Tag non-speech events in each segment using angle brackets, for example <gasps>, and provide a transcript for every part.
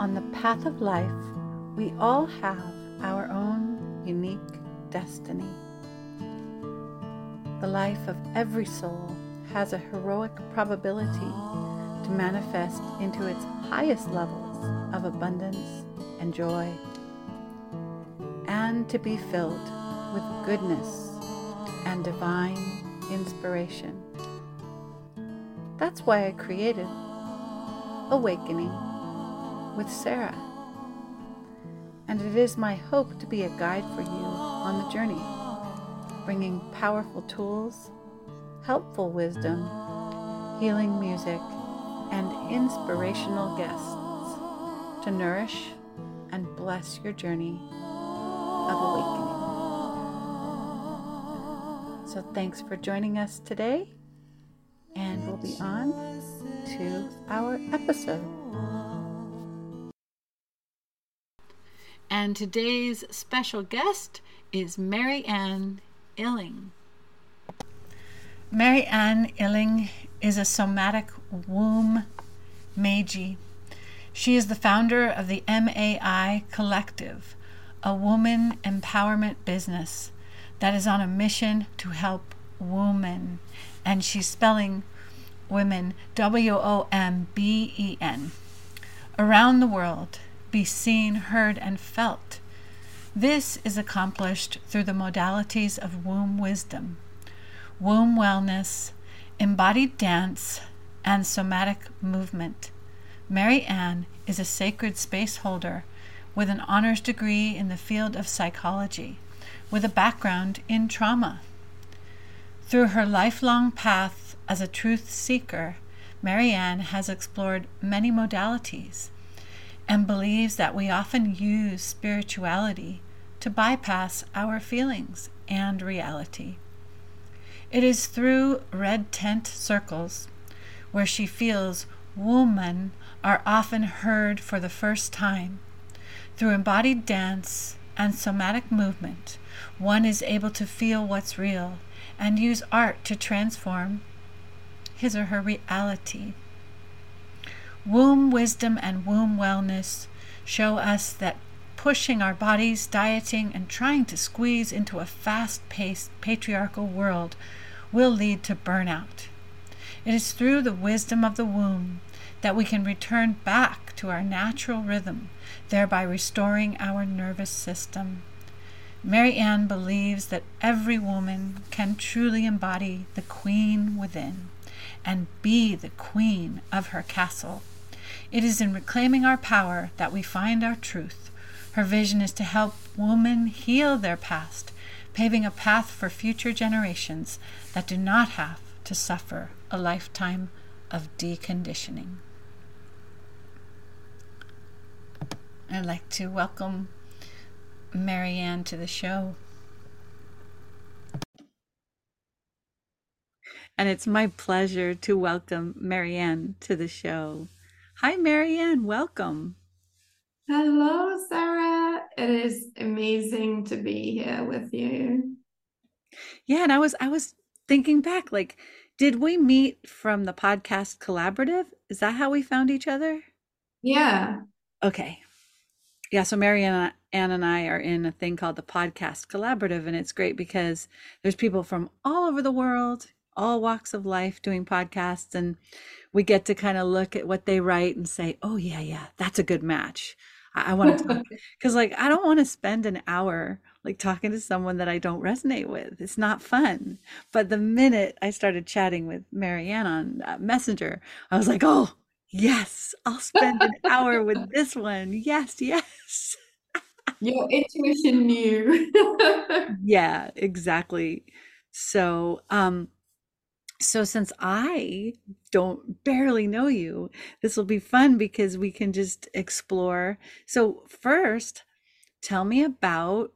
On the path of life, we all have our own unique destiny. The life of every soul has a heroic probability to manifest into its highest levels of abundance and joy, and to be filled with goodness and divine inspiration. That's why I created Awakening with Sarah. And it is my hope to be a guide for you on the journey, bringing powerful tools, helpful wisdom, healing music, and inspirational guests to nourish and bless your journey of awakening. So, thanks for joining us today, and we'll be on to our episode. And today's special guest is Mary Ann Illing. Mary Ann Illing is a somatic womb magi. She is the founder of the MAI Collective, a woman empowerment business that is on a mission to help women. And she's spelling women W O M B E N. Around the world, be seen, heard, and felt. This is accomplished through the modalities of womb wisdom, womb wellness, embodied dance, and somatic movement. Mary Ann is a sacred space holder with an honors degree in the field of psychology, with a background in trauma. Through her lifelong path as a truth seeker, Mary Ann has explored many modalities and believes that we often use spirituality to bypass our feelings and reality. It is through red tent circles where she feels women are often heard for the first time. Through embodied dance and somatic movement, one is able to feel what's real and use art to transform his or her reality. Womb wisdom and womb wellness show us that pushing our bodies, dieting, and trying to squeeze into a fast paced patriarchal world will lead to burnout. It is through the wisdom of the womb that we can return back to our natural rhythm, thereby restoring our nervous system. Mary Ann believes that every woman can truly embody the queen within and be the queen of her castle. It is in reclaiming our power that we find our truth. Her vision is to help women heal their past, paving a path for future generations that do not have to suffer a lifetime of deconditioning. I'd like to welcome Mary Ann to the show. And it's my pleasure to welcome Mary Ann to the show. Hi, Mary Ann. Welcome. Hello, Sarah. It is amazing to be here with you. Yeah, and I was I was thinking back, like, did we meet from the podcast collaborative? Is that how we found each other? Yeah. Okay. Yeah, so Mary Ann and I are in a thing called the podcast collaborative, and it's great because there's people from all over the world, all walks of life doing podcasts, and we get to kind of look at what they write and say, oh, yeah, yeah, that's a good match. I, I want to talk <laughs> because, like, I don't want to spend an hour like talking to someone that I don't resonate with. It's not fun. But the minute I started chatting with Mary Ann on uh, Messenger, I was like, oh, yes, I'll spend an hour with <laughs> this one. Yes, yes. Your intuition knew. <laughs> yeah, exactly. So, um, so since I don't barely know you, this will be fun because we can just explore. So first, tell me about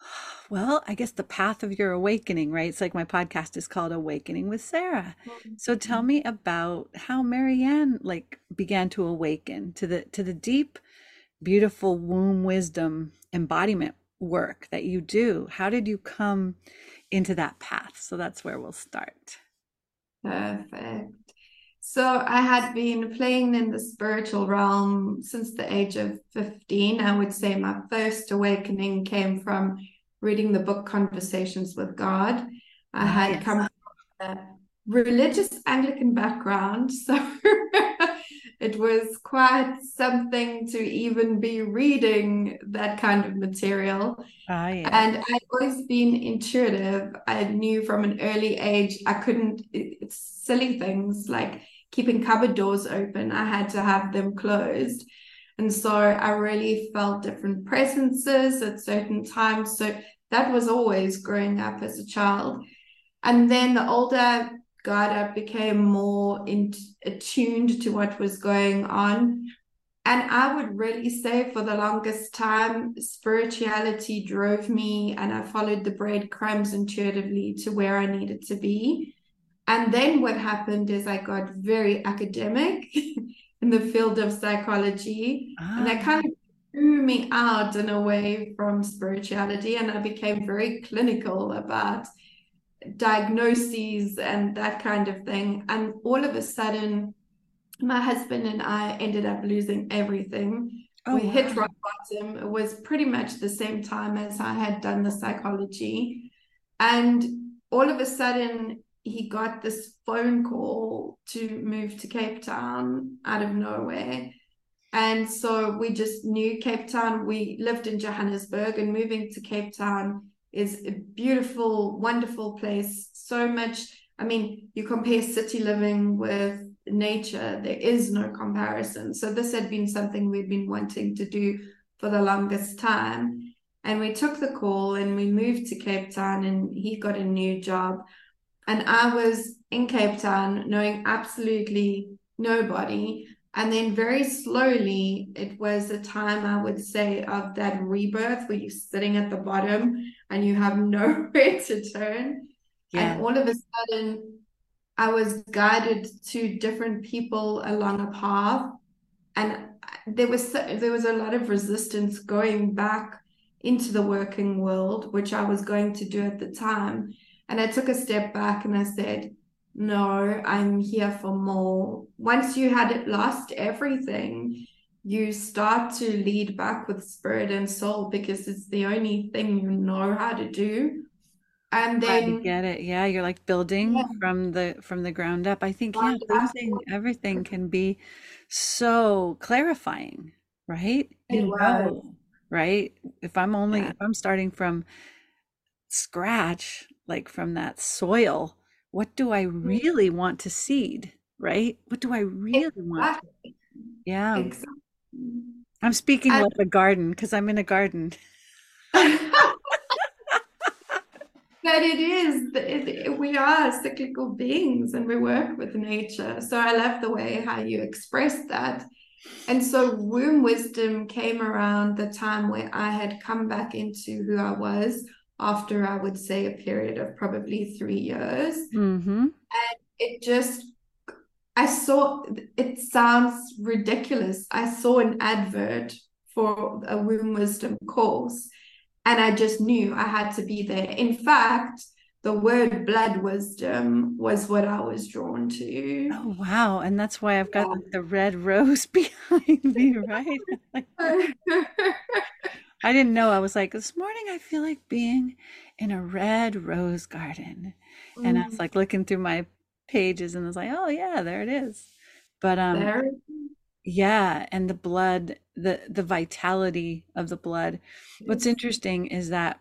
<sighs> well, I guess the path of your awakening, right? It's like my podcast is called Awakening with Sarah. So tell mm-hmm. me about how Mary Ann like began to awaken to the to the deep, beautiful womb wisdom embodiment work that you do. How did you come into that path? So that's where we'll start. Perfect. So I had been playing in the spiritual realm since the age of 15. I would say my first awakening came from reading the book Conversations with God. I had yes. come from a religious Anglican background, <laughs> so it was quite something to even be reading that kind of material. Ah, yeah. And I'd always been intuitive. I knew from an early age I couldn't, it's silly things like keeping cupboard doors open, I had to have them closed. And so I really felt different presences at certain times. So that was always growing up as a child. And then the older God, I became more in, attuned to what was going on. And I would really say for the longest time, spirituality drove me, and I followed the breadcrumbs intuitively to where I needed to be. And then what happened is I got very academic <laughs> in the field of psychology, ah. and that kind of threw me out and away from spirituality, and I became very clinical about diagnoses and that kind of thing. And all of a sudden, my husband and I ended up losing everything. Oh, we wow. hit rock bottom. It was pretty much the same time as I had done the psychology. And all of a sudden, he got this phone call to move to Cape Town out of nowhere. And so we just knew Cape Town. We lived in Johannesburg and moving to Cape Town is a beautiful, wonderful place. So much. I mean, you compare city living with nature, there is no comparison. So, this had been something we'd been wanting to do for the longest time. And we took the call and we moved to Cape Town, and he got a new job. And I was in Cape Town knowing absolutely nobody. And then very slowly, it was a time I would say of that rebirth where you're sitting at the bottom and you have <laughs> nowhere to turn. Yeah. And all of a sudden, I was guided to different people along a path. And there was there was a lot of resistance going back into the working world, which I was going to do at the time. And I took a step back and I said, no, I'm here for more. Once you had lost everything, you start to lead back with spirit and soul because it's the only thing you know how to do. And then I get it. Yeah, you're like building yeah. from the from the ground up. I think yeah, losing everything can be so clarifying, right? You know, right? If I'm only yeah. if I'm starting from scratch, like from that soil, what do I mm-hmm. really want to seed? Right? What do I really exactly. want? Yeah. Exactly. I'm speaking I, like a garden because I'm in a garden. <laughs> but it is, it, we are cyclical beings and we work with nature. So I love the way how you express that. And so womb wisdom came around the time where I had come back into who I was after I would say a period of probably three years. Mm-hmm. And it just I saw it sounds ridiculous. I saw an advert for a womb wisdom course and I just knew I had to be there. In fact, the word blood wisdom was what I was drawn to. Oh wow. And that's why I've got yeah. the red rose <laughs> behind me, right? <laughs> <laughs> I didn't know. I was like, this morning I feel like being in a red rose garden. Mm. And I was mm. like looking through my pages and I was like, oh yeah, there it is. But um there. yeah, and the blood, the the vitality of the blood. What's interesting is that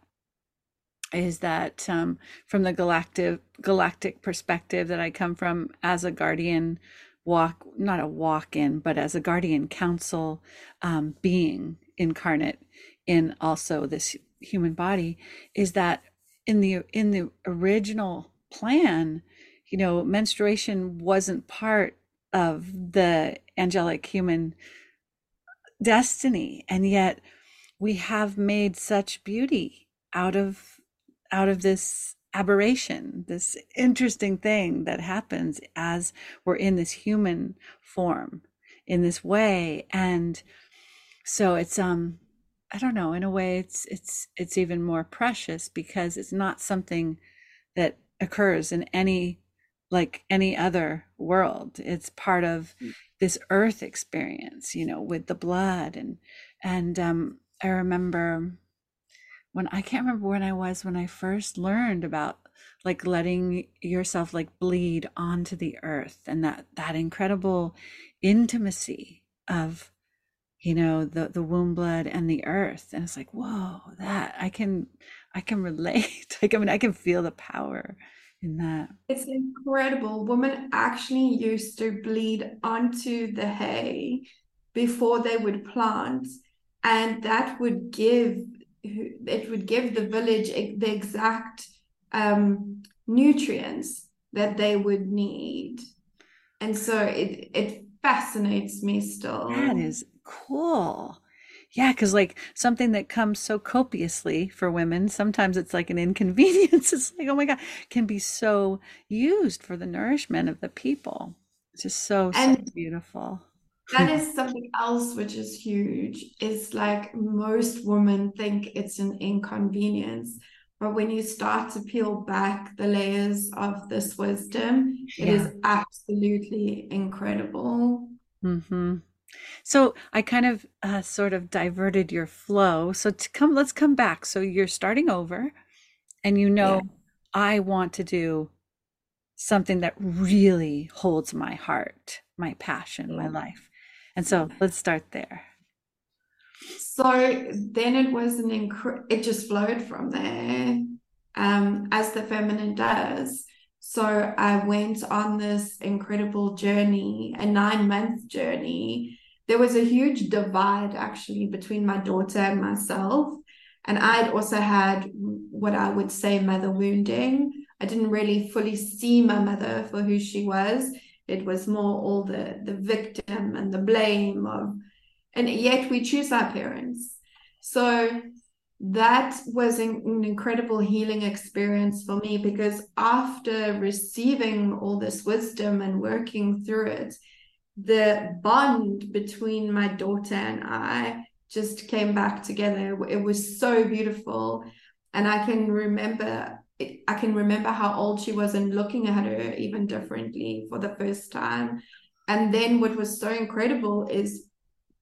is that um, from the galactic galactic perspective that I come from as a guardian walk not a walk in but as a guardian council um, being incarnate in also this human body is that in the in the original plan you know, menstruation wasn't part of the angelic human destiny. And yet we have made such beauty out of out of this aberration, this interesting thing that happens as we're in this human form in this way. And so it's um I don't know, in a way it's it's it's even more precious because it's not something that occurs in any like any other world. It's part of mm. this earth experience, you know, with the blood and and um I remember when I can't remember when I was when I first learned about like letting yourself like bleed onto the earth and that that incredible intimacy of you know the the womb blood and the earth and it's like whoa that i can i can <laughs> relate. Like i mean i can feel the power in that. It's incredible. Women actually used to bleed onto the hay before they would plant and that would give it would give the village the exact um, nutrients that they would need. And so it it fascinates me still. that is cool. Yeah because like something that comes so copiously for women sometimes it's like an inconvenience. <laughs> It's like oh my god can be so used for the nourishment of the people. It's just so, and so beautiful. that is <laughs> something else which is huge is like most women think it's an inconvenience but when you start to peel back the layers of this wisdom yeah. it is absolutely incredible. Mm-hmm. So i kind of uh, sort of diverted your flow so to come let's come back so you're starting over and you know yeah. i want to do something that really holds my heart my passion my life and so let's start there. So then it was an incre- it just flowed from there, um, as the feminine does. So I went on this incredible journey, a nine month journey. There was a huge divide actually between my daughter and myself. And I'd also had what I would say mother wounding. I didn't really fully see my mother for who she was it was more all the the victim and the blame of and yet we choose our parents so that was an, an incredible healing experience for me because after receiving all this wisdom and working through it the bond between my daughter and i just came back together it was so beautiful and i can remember I can remember how old she was and looking at her even differently for the first time. And then what was so incredible is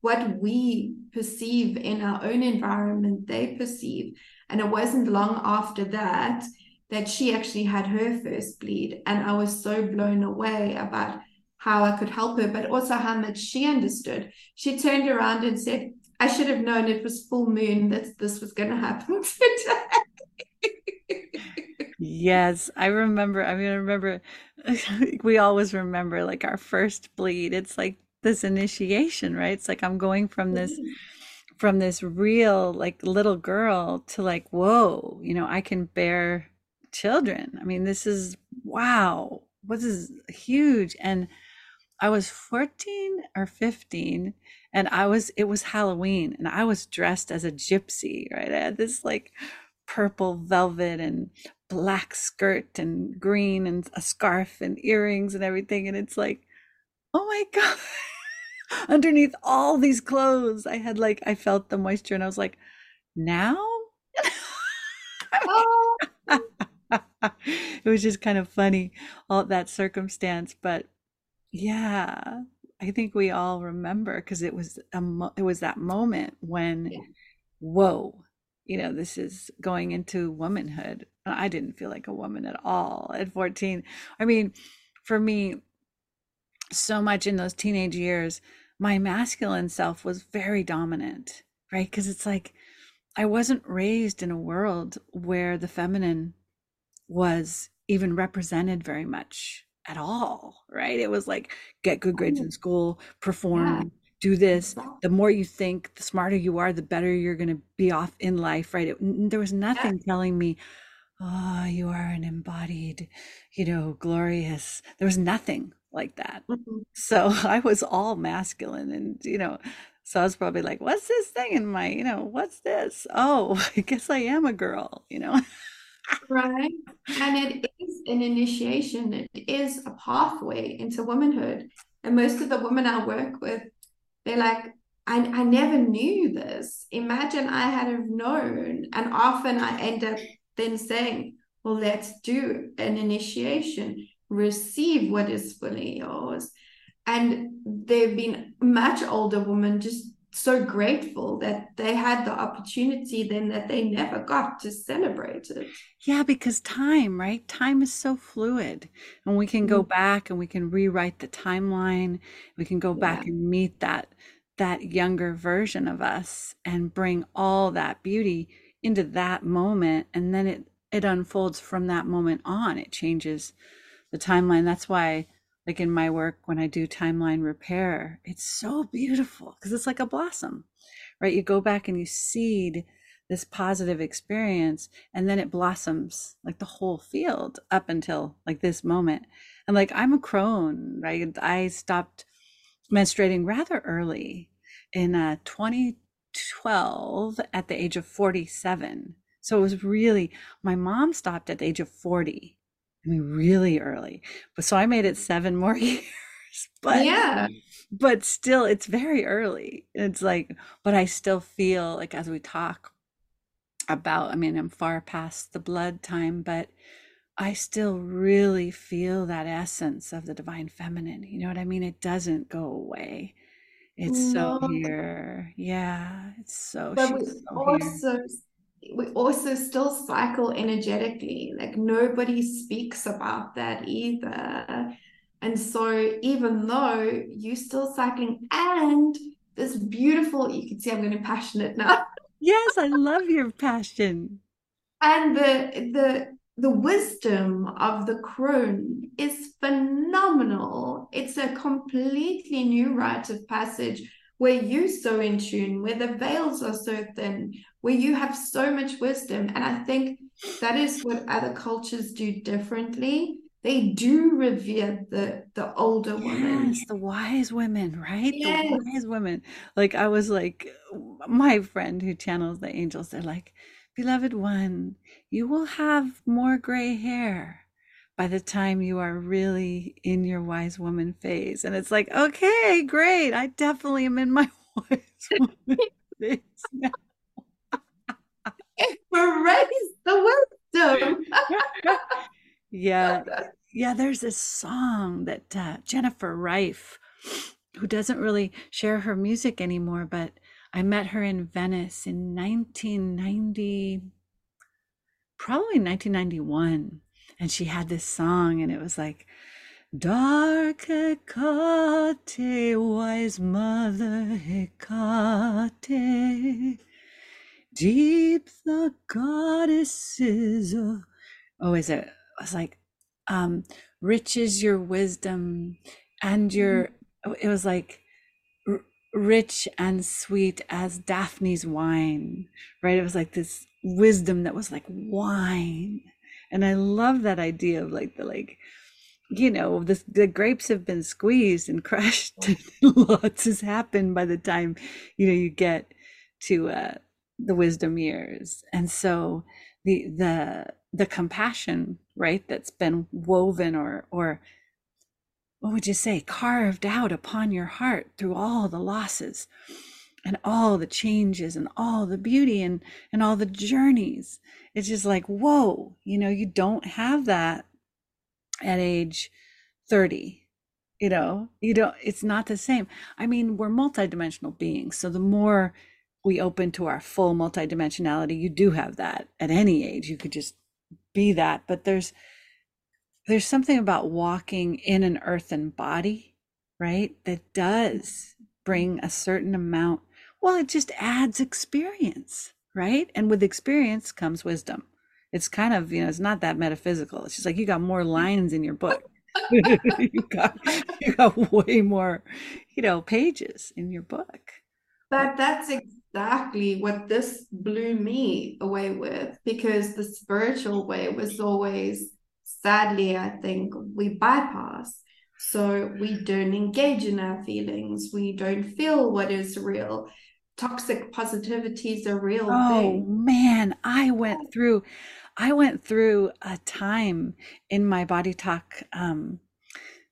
what we perceive in our own environment, they perceive. And it wasn't long after that that she actually had her first bleed. And I was so blown away about how I could help her, but also how much she understood. She turned around and said, I should have known it was full moon that this was going to happen <laughs> today. Yes, I remember. I mean, I remember <laughs> we always remember like our first bleed. It's like this initiation, right? It's like I'm going from this mm-hmm. from this real like little girl to like, whoa, you know, I can bear children. I mean, this is wow. What is huge and I was 14 or 15 and I was it was Halloween and I was dressed as a gypsy, right? I had this like purple velvet and black skirt and green and a scarf and earrings and everything. And it's like, oh my <laughs> God. Underneath all these clothes, I had like, I felt the moisture and I was like, now? oh. <laughs> it was just kind of funny, all that circumstance. But yeah, I think we all remember because it was a mo- it was that moment when, yeah. whoa, you know, this is going into womanhood. Uh, I didn't feel like a woman at all at 14. I mean, for me, so much in those teenage years, my masculine self was very dominant, right? Because it's like I wasn't raised in a world where the feminine was even represented very much at all, right? It was like get good grades in school, perform, do this. The more you think the smarter you are the better you're going to be off in life right? It, there was nothing yeah. telling me oh you are an embodied you know glorious there was nothing like that. Mm-hmm. so <laughs> i was all masculine and you know so i was probably like what's this thing in my you know what's this? Oh <laughs> i guess i am a girl you know? Right? And it an initiation it is a pathway into womanhood and most of the women i work with they're like, I, I never knew this. Imagine I had have known. And often I end up then saying, well, let's do an initiation. receive what is fully yours. And there have been much older women just so grateful that they had the opportunity then that they never got to celebrate it. Yeah, because time, right? Time is so fluid. And we can go mm-hmm. back and we can rewrite the timeline. We can go yeah. back and meet that that younger version of us and bring all that beauty into that moment and then it it unfolds from that moment on. It changes the timeline. That's why like in my work when i do timeline repair it's so beautiful because it's like a blossom right? You go back and you seed this positive experience and then it blossoms like the whole field up until like this moment. And like i'm a crone right? I stopped menstruating rather early in uh, 2012 at the age of 47 so it was really my mom stopped at the age of 40 I mean, really early. But so I made it seven <laughs> more years. But yeah, but still, it's very early. It's like, but I still feel like as we talk about, I mean, I'm far past the blood time, but I still really feel that essence of the divine feminine. You know what I mean? It doesn't go away. It's no. so here. Yeah, it's so. But we so also here we also still cycle energetically. Like nobody speaks about that either. And so even though you're still cycling and this beautiful, you can see I'm getting passionate now. <laughs> yes, I love your passion. And the the the wisdom of the crone is phenomenal. It's a completely new rite of passage where you're so in tune, where the veils are so thin, where you have so much wisdom. And I think that is what other cultures do differently. They do revere the the older women. Yes, the wise women, right? Yes. The wise women. Like I was like my friend who channels the angels, they're like, beloved one, you will have more gray hair by the time you are really in your wise woman phase. And it's like, okay, great. I definitely am in my <laughs> wise woman <laughs> phase now. <laughs> Raise the wisdom. yeah. Yeah, there's this song that uh, Jennifer Rife, who doesn't really share her music anymore, but I met her in Venice in 1990, probably 1991 and she had this song and it was like Dark Hecate, wise mother Hecate, deep the goddesses of, oh, is it, it was like, um, rich is your wisdom and your, mm-hmm. it was like, rich and sweet as Daphne's wine, right? It was like this wisdom that was like wine and i love that idea of like the like you know the, the grapes have been squeezed and <laughs> crushed lots has happened by the time you know you get to uh the wisdom years. And so the the the compassion right that's been woven or or what would you say carved out upon your heart through all the losses and all the changes and all the beauty and and all the journeys it's just like whoa you know you don't have that at age 30 you know? You don't it's not the same. I mean we're multidimensional beings so the more we open to our full multidimensionality you do have that at any age you could just be that but there's there's something about walking in an earthen body right that does bring a certain amount well, it just adds experience, right? And with experience comes wisdom. It's kind of, you know, it's not that metaphysical. It's just like you got more lines in your book. <laughs> you got you got way more, you know, pages in your book. But that's exactly what this blew me away with because the spiritual way was always sadly, I think, we bypass. So we don't engage in our feelings. We don't feel what is real toxic positivity is a real thing. oh, thing. man, I went through I went through a time in my body talk um,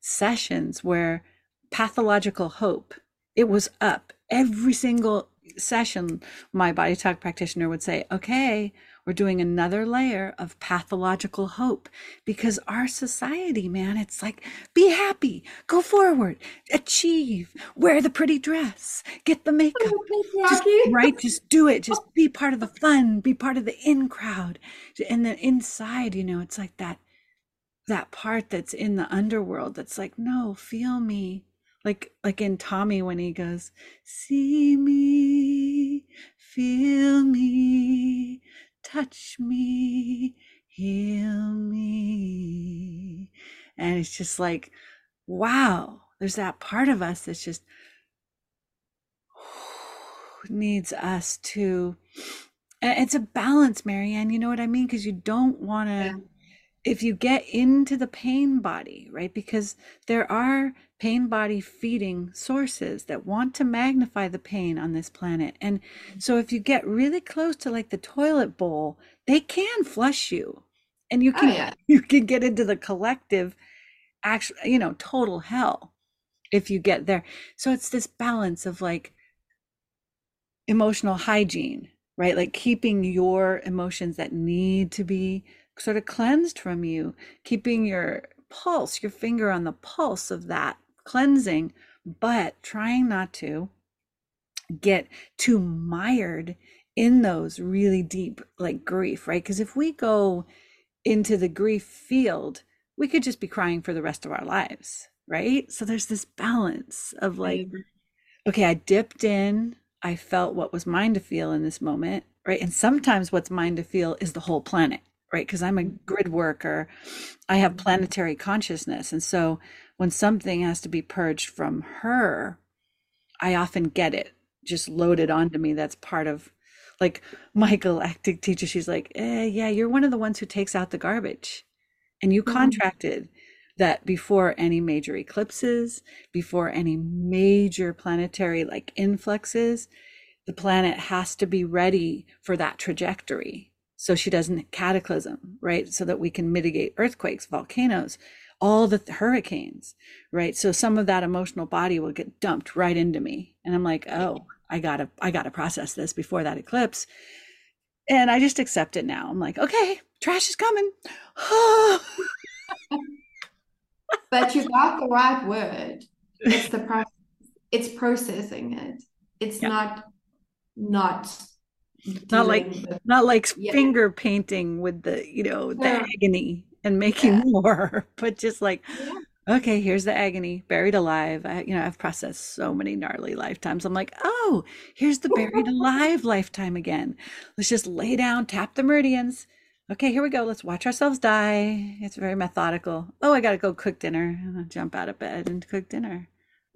sessions where pathological hope it was up every single session my body talk practitioner would say okay we're doing another layer of pathological hope because our society, man, it's like be happy, go forward, achieve, wear the pretty dress, get the makeup, <laughs> just, right? Just do it. Just <laughs> be part of the fun, be part of the in crowd. And then inside, you know, it's like that that part that's in the underworld that's like, no, feel me. Like like in Tommy when he goes, see me, feel me, touch me, heal me. And it's just like, wow, there's that part of us that's just <sighs> needs us to it's a balance Mary Ann you know what i mean because you don't want to yeah if you get into the pain body, right? Because there are pain body feeding sources that want to magnify the pain on this planet. And so if you get really close to like the toilet bowl, they can flush you. And you oh, can oh, yeah. <laughs> you can get into the collective actual, you know, total hell if you get there. So it's this balance of like emotional hygiene, right? Like keeping your emotions that need to be sort of cleansed from you, keeping your pulse, your finger on the pulse of that cleansing, but trying not to get too mired in those really deep, like grief, right? Because if we go into the grief field, we could just be crying for the rest of our lives, right? So there's this balance of like, okay, I dipped in, I felt what was mine to feel in this moment, right? And sometimes what's mine to feel is the whole planet, right? Because I'm a mm-hmm. grid worker, I have mm-hmm. planetary consciousness. And so when something has to be purged from her, I often get it just loaded onto me. That's part of like my galactic teacher. She's like, eh, yeah, you're one of the ones who takes out the garbage. And you mm-hmm. contracted that before any major eclipses, before any major planetary like influxes, the planet has to be ready for that trajectory so she doesn't cataclysm, right? So that we can mitigate earthquakes, volcanoes, all the hurricanes, right? So some of that emotional body will get dumped right into me. And I'm like, oh, I gotta, I gotta process this before that eclipse. And I just accept it now. I'm like, okay, trash is coming. <sighs> but you got the right word. It's the process. It's processing it. It's yeah. not not not like with, not like yeah. finger painting with the you know the yeah. agony and making yeah. <laughs> more but just like okay here's the agony buried alive. I, you know i've processed so many gnarly lifetimes. I'm like oh here's the buried <laughs> alive lifetime again. Let's just lay down tap the meridians. Okay here we go. Let's watch ourselves die. It's very methodical. Oh i gotta go cook dinner. Jump out of bed and cook dinner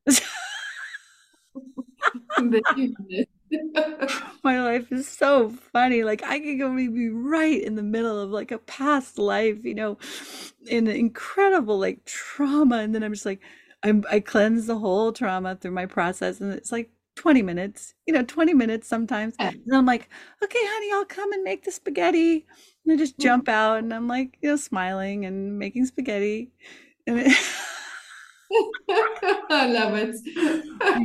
<laughs> <laughs> my life is so funny. Like I could go maybe right in the middle of like a past life, you know, in incredible like trauma, and then I'm just like, I'm I cleanse the whole trauma through my process, and it's like 20 minutes, you know, 20 minutes sometimes. And I'm like, okay, honey, I'll come and make the spaghetti. And I just mm-hmm. jump out, and I'm like, you know, smiling and making spaghetti, and. It, <laughs> <laughs> I love it.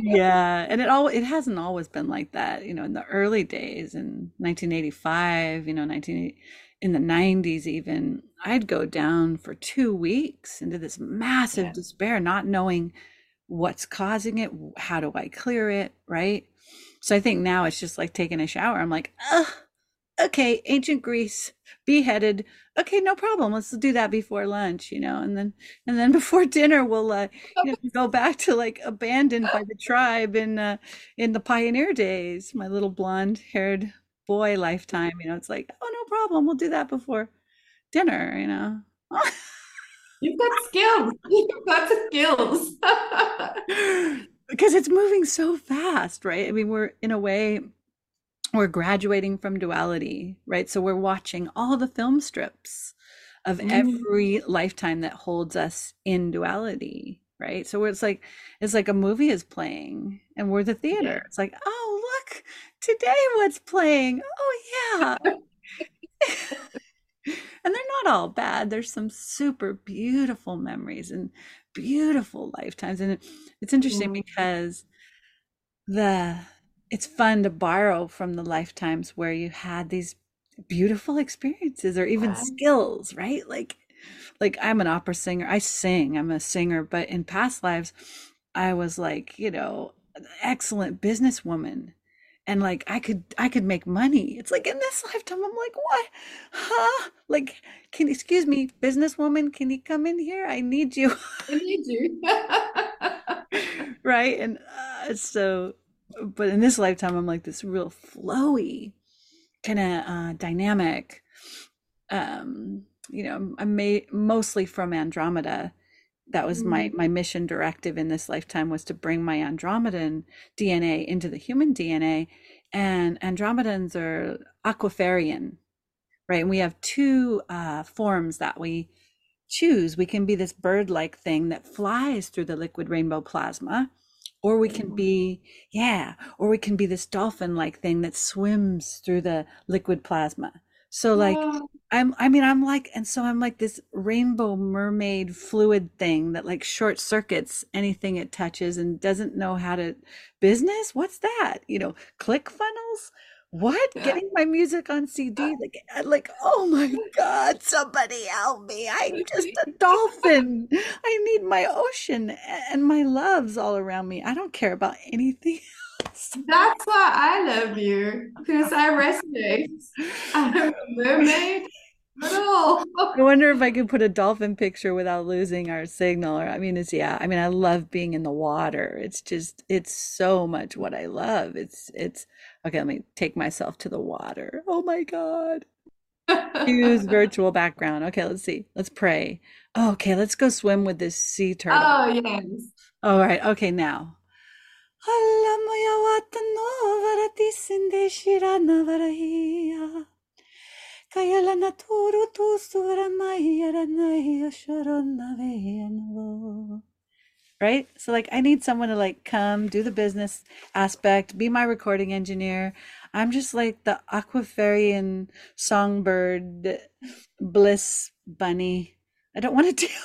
yeah, and it all it hasn't always been like that. You know, in the early days in 1985, you know, 19 in the 90s even, I'd go down for 2 weeks into this massive yeah. despair not knowing what's causing it, how do I clear it, right? So I think now it's just like taking a shower. I'm like, "Ugh, okay, ancient Greece, beheaded. Okay, no problem. Let's do that before lunch, you know, and then and then <laughs> before dinner we'll uh, you know, go back to like abandoned by the tribe in uh, in the pioneer days. My little blonde haired boy lifetime, you know, it's like, oh no problem. We'll do that before dinner, you know. You've got skills. <laughs> You've got skills. <laughs> because it's moving so fast, right? I mean, we're in a way we're graduating from duality, right? So we're watching all the film strips of mm. every lifetime that holds us in duality, right? So it's like it's like a movie is playing and we're the theater. Yeah. It's like, oh look, today what's playing? Oh yeah. <laughs> and they're not all bad. There's some super beautiful memories and beautiful lifetimes. And it's interesting mm. because the it's fun to borrow from the lifetimes where you had these beautiful experiences or even skills, right? Like like I'm an opera singer. I sing. I'm a singer, but in past lives I was like, you know, excellent businesswoman and like I could I could make money. It's like in this lifetime I'm like, "What? Huh? Like can excuse me, businesswoman, can you come in here? I need you." I need you. <laughs> <laughs> right? And uh, so but in this lifetime I'm like this real flowy kind of uh, dynamic um you know i'm ma- mostly from andromeda. That was my mm. my mission directive in this lifetime was to bring my andromedan dna into the human dna and andromedans are aquiferian right? And we have two uh, forms that we choose. We can be this bird-like thing that flies through the liquid rainbow plasma or we can be yeah or we can be this dolphin like thing that swims through the liquid plasma. So like i'm i mean i'm like and so i'm like this rainbow mermaid fluid thing that like short circuits anything it touches and doesn't know how to business? What's that? You know click funnels what? Getting my music on cd uh, like uh, like oh my <laughs> god somebody help me. I'm just a <laughs> dolphin. I need my ocean and my loves all around me. I don't care about anything else. That's why i love you because i resonate. <laughs> I'm a mermaid no. I wonder if I could put a dolphin picture without losing our signal. Or I mean, it's yeah. I mean, I love being in the water. It's just it's so much what I love. It's it's okay. Let me take myself to the water. Oh my god. Use <laughs> virtual background. Okay, let's see. Let's pray. Oh, okay, let's go swim with this sea turtle. Oh yes. All right. Okay, now. Kaya naturo tu Right? So like I need someone to like come do the business aspect, be my recording engineer. I'm just like the aquafarian songbird bliss bunny. I don't want to <laughs> deal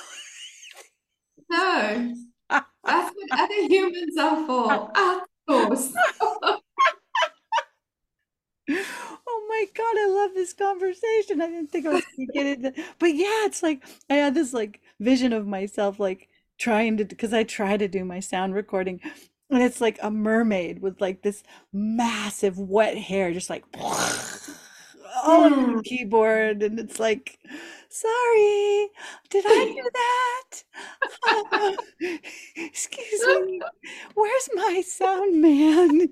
No. That's what other humans are for. <laughs> Of course. <laughs> oh my god i love this conversation. I didn't think i was gonna get into but yeah it's like i had this like vision of myself like trying to because i try to do my sound recording and it's like a mermaid with like this massive wet hair just like all over the hmm. keyboard and it's like sorry did i do <laughs> that? <laughs> Excuse me. <laughs> Where's my sound man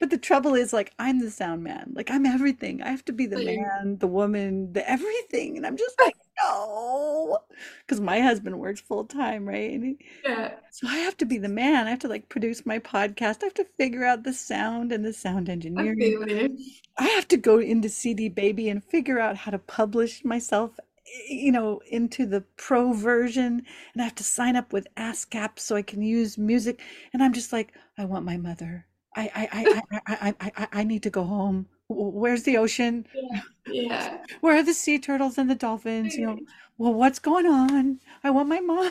but the trouble is, like, I'm the sound man. Like, I'm everything. I have to be the man, the woman, the everything. And I'm just like, no. Because my husband works full time, right? He, yeah. So I have to be the man. I have to, like, produce my podcast. I have to figure out the sound and the sound engineering. I, I have to go into CD Baby and figure out how to publish myself eh, you know into the pro version and i have to sign up with ascap so i can use music and i'm just like i want my mother I I I I I I, I need to go home. Where's the ocean? Yeah. yeah. <laughs> Where are the sea turtles and the dolphins? You know, well, what's going on? I want my mommy.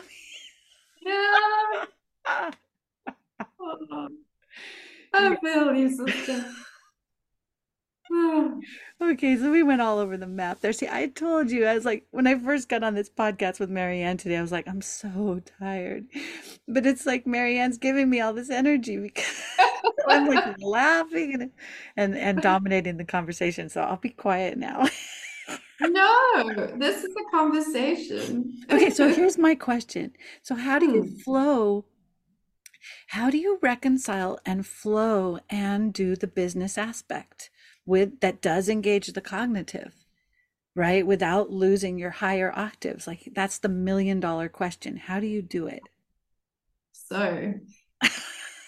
<laughs> Oh, yeah. I feel you, sister. <sighs> okay, so we went all over the map there. See, I told you, I was like, when I first got on this podcast with Mary Ann today, I was like, I'm so tired. But it's like Mary Ann's giving me all this energy because <laughs> I'm like <laughs> laughing and, and, and dominating the conversation. So I'll be quiet now. no, this is a conversation. okay, so <laughs> here's my question. So, how do you hmm. flow? How do you reconcile and flow and do the business aspect? with that does engage the cognitive right without losing your higher octaves like that's the million dollar question how do you do it so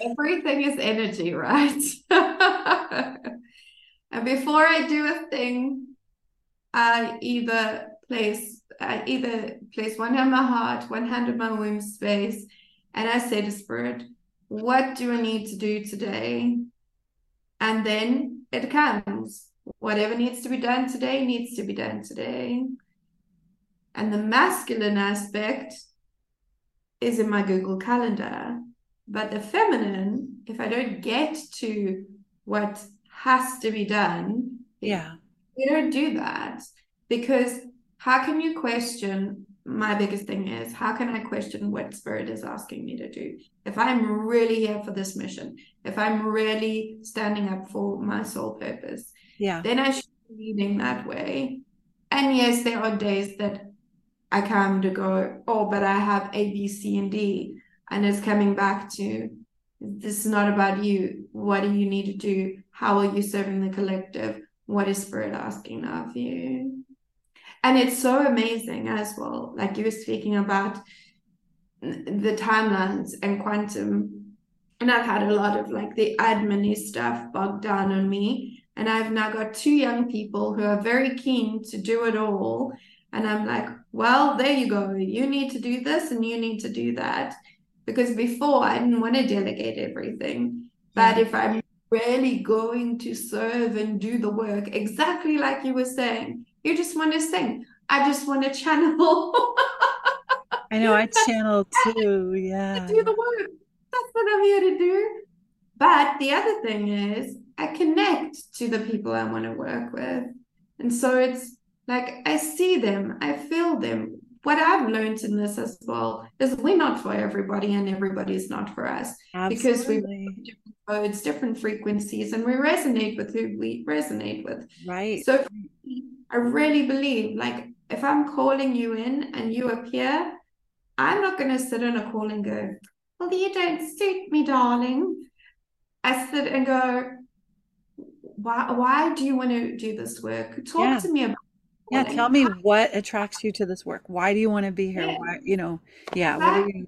everything is energy right <laughs> and before i do a thing i either place I either place one hand on my heart one hand on my womb space and i say to spirit what do i need to do today and then it comes. Whatever needs to be done today needs to be done today. And the masculine aspect is in my Google Calendar. But the feminine, if I don't get to what has to be done, yeah, we don't do that because how can you question my biggest thing is how can I question what spirit is asking me to do? If I'm really here for this mission, if I'm really standing up for my soul purpose, yeah, then I should be leading that way. And yes, there are days that I come to go, oh, but I have A, B, C, and D. And it's coming back to this is not about you. What do you need to do? How are you serving the collective? What is spirit asking of you? and it's so amazing as well like you were speaking about the timelines and quantum and i've had a lot of like the admin stuff bogged down on me and i've now got two young people who are very keen to do it all and i'm like well there you go you need to do this and you need to do that because before i didn't want to delegate everything but if i'm really going to serve and do the work exactly like you were saying you just want to sing. I just want to channel. I know I <laughs> channel too. Yeah. do the work. That's what I'm here to do. But the other thing is, I connect to the people I want to work with. And so it's like I see them, I feel them. What I've learned in this as well is we're not for everybody and everybody's not for us. Absolutely. Because we different codes, different frequencies, and we resonate with who we resonate with. Right. So I really believe like if I'm calling you in and you appear, I'm not going to sit in a call and go, Well, you don't suit me, darling. I sit and go, Why why do you want to do this work? Talk yeah. to me about yeah, tell me what attracts you to this work. Why do you want to be here? Yeah. Why, you know, yeah. Exactly. What are you?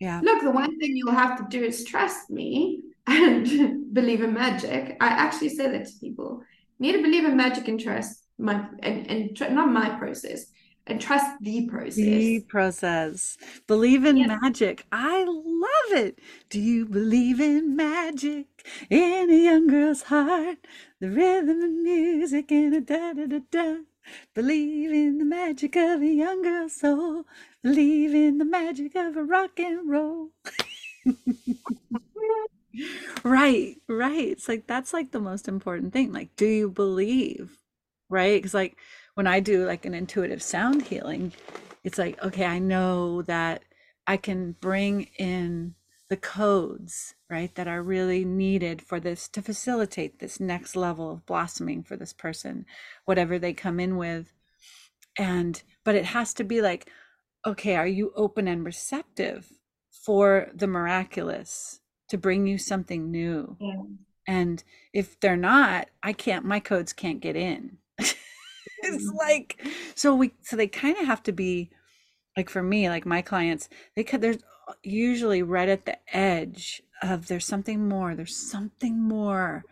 Yeah. Look, the one thing you'll have to do is trust me and <laughs> believe in magic. I actually say that to people. You need to believe in magic and trust my and, and tr- not my process and trust the process. The process. Believe in magic. I love it. Do you believe in magic in a young girl's heart? The rhythm and music and a da da da da. Believe in the magic of a young girl's soul. Believe in the magic of a rock and roll. right, right. It's like that's like the most important thing. Like, do you believe? right? Because like when I do like an intuitive sound healing, it's like, okay, I know that I can bring in the codes, right, that are really needed for this to facilitate this next level of blossoming for this person, whatever they come in with. And, but it has to be like, okay, are you open and receptive for the miraculous to bring you something new? Yeah. And if they're not, I can't, my codes can't get in <laughs> it's mm-hmm. like so we so they kind of have to be like for me like my clients they could there's usually right at the edge of there's something more there's something more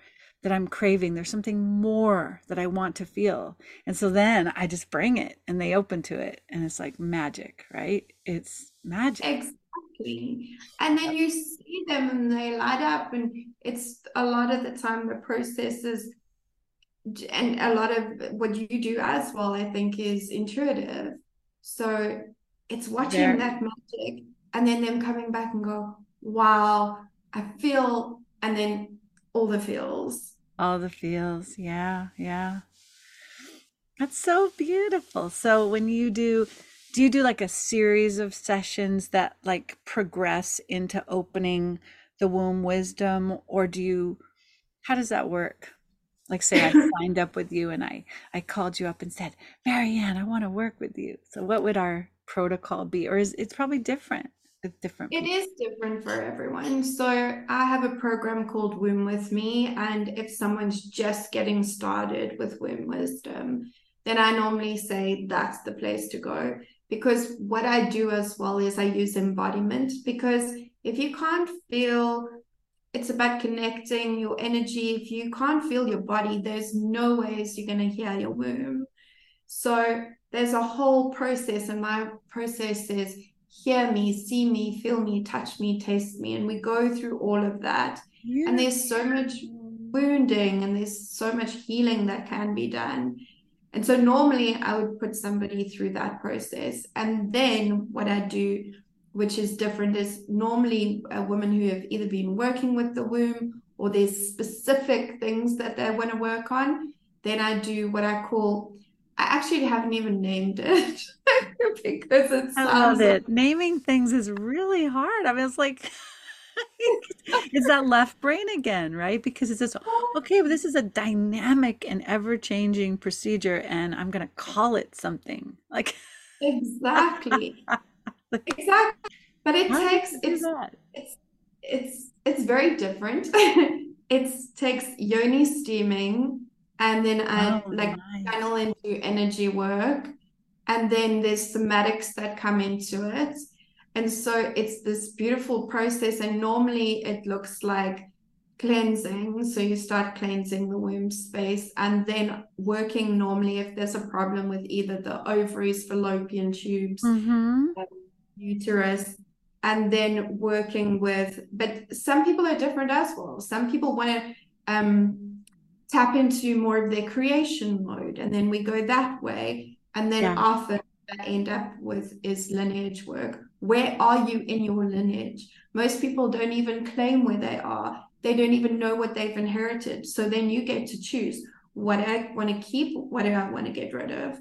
that i'm craving there's something more that i want to feel and so then i just bring it and they open to it and it's like magic right it's magic exactly and then you see them and they light up and it's a lot of the time the process is and a lot of what you do as well, I think, is intuitive. So it's watching there. that magic and then them coming back and go, wow, I feel, and then all the feels. All the feels. Yeah. Yeah. That's so beautiful. So when you do, do you do like a series of sessions that like progress into opening the womb wisdom or do you, how does that work? like say i <laughs> signed up with you and i i called you up and said Mary Ann i want to work with you so what would our protocol be or is it's probably different it's different It is different for everyone so i have a program called womb with me and if someone's just getting started with womb wisdom then i normally say that's the place to go because what i do as well is i use embodiment because if you can't feel it's about connecting your energy. If you can't feel your body, there's no ways you're going to heal your womb. So there's a whole process, and my process is hear me, see me, feel me, touch me, taste me. And we go through all of that. Yeah. And there's so much wounding and there's so much healing that can be done. And so normally I would put somebody through that process. And then what I do which is different is normally a women who have either been working with the womb or there's specific things that they want to work on then I do what I call I actually haven't even named it <laughs> because it's I love it. Naming things is really hard. I mean, it's like <laughs> it's that left brain again, right? Because it's just okay, but this is a dynamic and ever-changing procedure, and I'm gonna call it something like exactly, <laughs> exactly. But it takes it's, it's it's it's very different. it takes yoni steaming and then I oh, like nice. channel into energy work. And then there's somatics that come into it. And so it's this beautiful process. And normally it looks like cleansing. So you start cleansing the womb space and then working normally if there's a problem with either the ovaries, fallopian tubes, mm-hmm. Um, uterus, and then working with, but some people are different as well. Some people want to um, tap into more of their creation mode and then we go that way. And then yeah. often I end up with is lineage work. Where are you in your lineage? Most people don't even claim where they are. They don't even know what they've inherited. So then you get to choose what i want to keep what do i want to get rid of.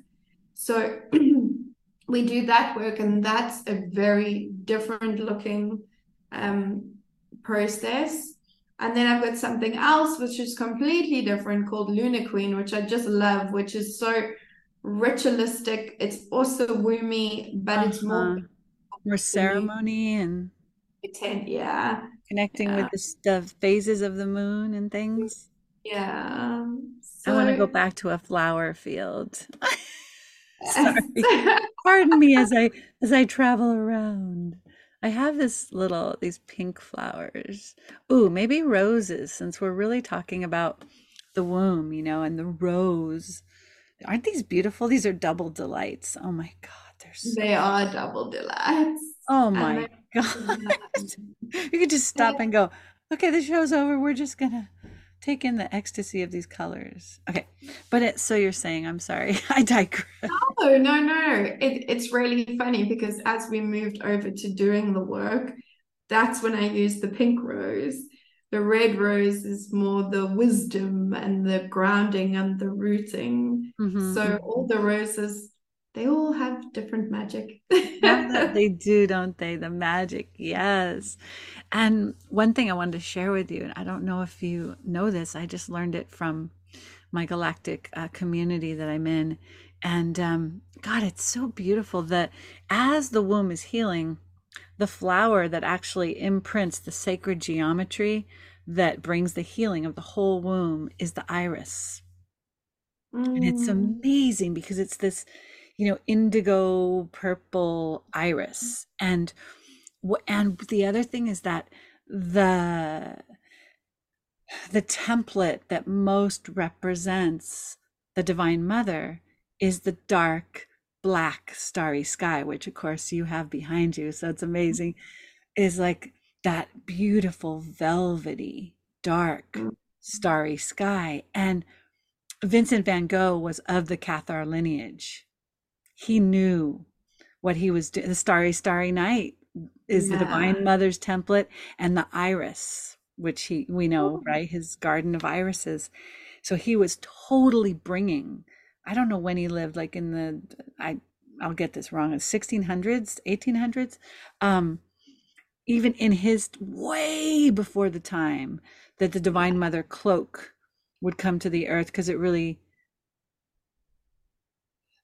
So <clears throat> we do that work and that's a very different looking um, process and then I've got something else which is completely different called Lunar Queen, which I just love, which is so ritualistic. It's also woomy, but uh-huh. it's more uh-huh. more ceremony and yeah, connecting yeah. with the, the, phases of the moon and things. Yeah, so... I want to go back to a flower field. <laughs> <laughs> Sorry, pardon me as I as I travel around. I have this little, these pink flowers. Ooh, maybe roses, since we're really talking about the womb, you know, and the rose. Aren't these beautiful? These are double delights. Oh my God, they're so They are double delights. Oh my <laughs> God. you could just stop and go, okay, the show's over. We're just gonna take in the ecstasy of these colors. Okay, but it, so you're saying, I'm sorry, <laughs> I digress. No, no, no. It, it's really funny because as we moved over to doing the work, that's when I used the pink rose. The red rose is more the wisdom and the grounding and the rooting. Mm-hmm. So mm-hmm. all the roses they all have different magic. <laughs> they do, don't they? The magic, yes. And one thing I wanted to share with you, and I don't know if you know this, I just learned it from my galactic uh, community that I'm in. And um, God, it's so beautiful that as the womb is healing, the flower that actually imprints the sacred geometry that brings the healing of the whole womb is the iris. Mm. And it's mm. amazing because it's this you know indigo purple iris. And and the other thing is that the the template that most represents the divine mother is the dark black starry sky which of course you have behind you. So it's amazing. Is like that beautiful velvety dark mm. starry sky. And Vincent van Gogh was of the Cathar lineage he knew what he was doing. The starry, starry night is yeah. the divine mother's template and the iris, which he, we know, right? His garden of irises. So he was totally bringing, I don't know when he lived, like in the, I, I'll get this wrong, 1600s, 1800s. Um, even in his way before the time that the divine mother cloak would come to the earth because it really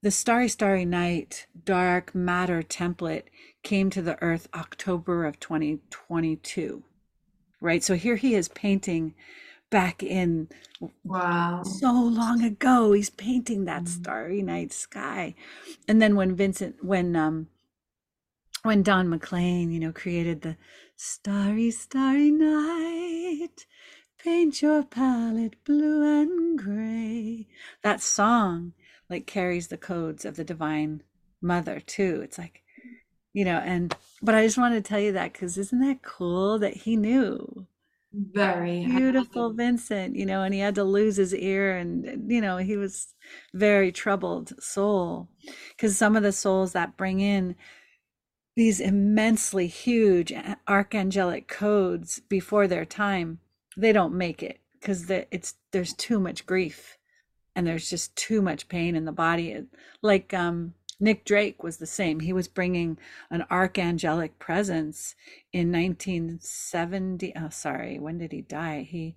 the Starry Starry Night dark matter template came to the earth October of 2022. Right? So here he is painting back in wow so long ago he's painting that mm-hmm. starry night sky and then when vincent when um when don mclean you know created the starry starry night paint your palette blue and gray that song like carries the codes of the divine mother too. It's like you know and but i just wanted to tell you that because isn't that cool that he knew? Very beautiful happy. vincent you know and he had to lose his ear and you know he was very troubled soul. Because some of the souls that bring in these immensely huge archangelic codes before their time they don't make it because it's there's too much grief and there's just too much pain in the body. Like um, Nick Drake was the same. He was bringing an archangelic presence in 1970. Oh, sorry, when did he die? He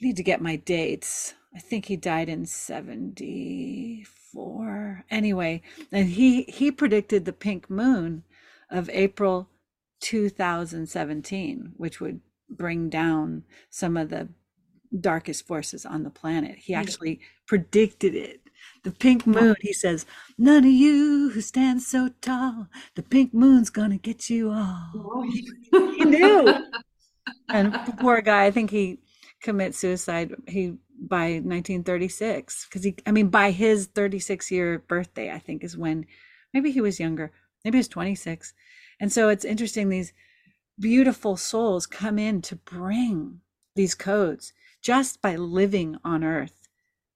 I need to get my dates. I think he died in 74. Anyway, and he he predicted the pink moon of April 2017, which would bring down some of the darkest forces on the planet. He actually predicted it. The pink moon, he says, none of you who stand so tall, the pink moon's gonna get you all. <laughs> He, knew. <laughs> and poor guy, I think he commits suicide. He by 1936 because he, I mean, by his 36 year birthday, I think is when maybe he was younger, maybe he was 26. And so it's interesting these beautiful souls come in to bring these codes just by living on earth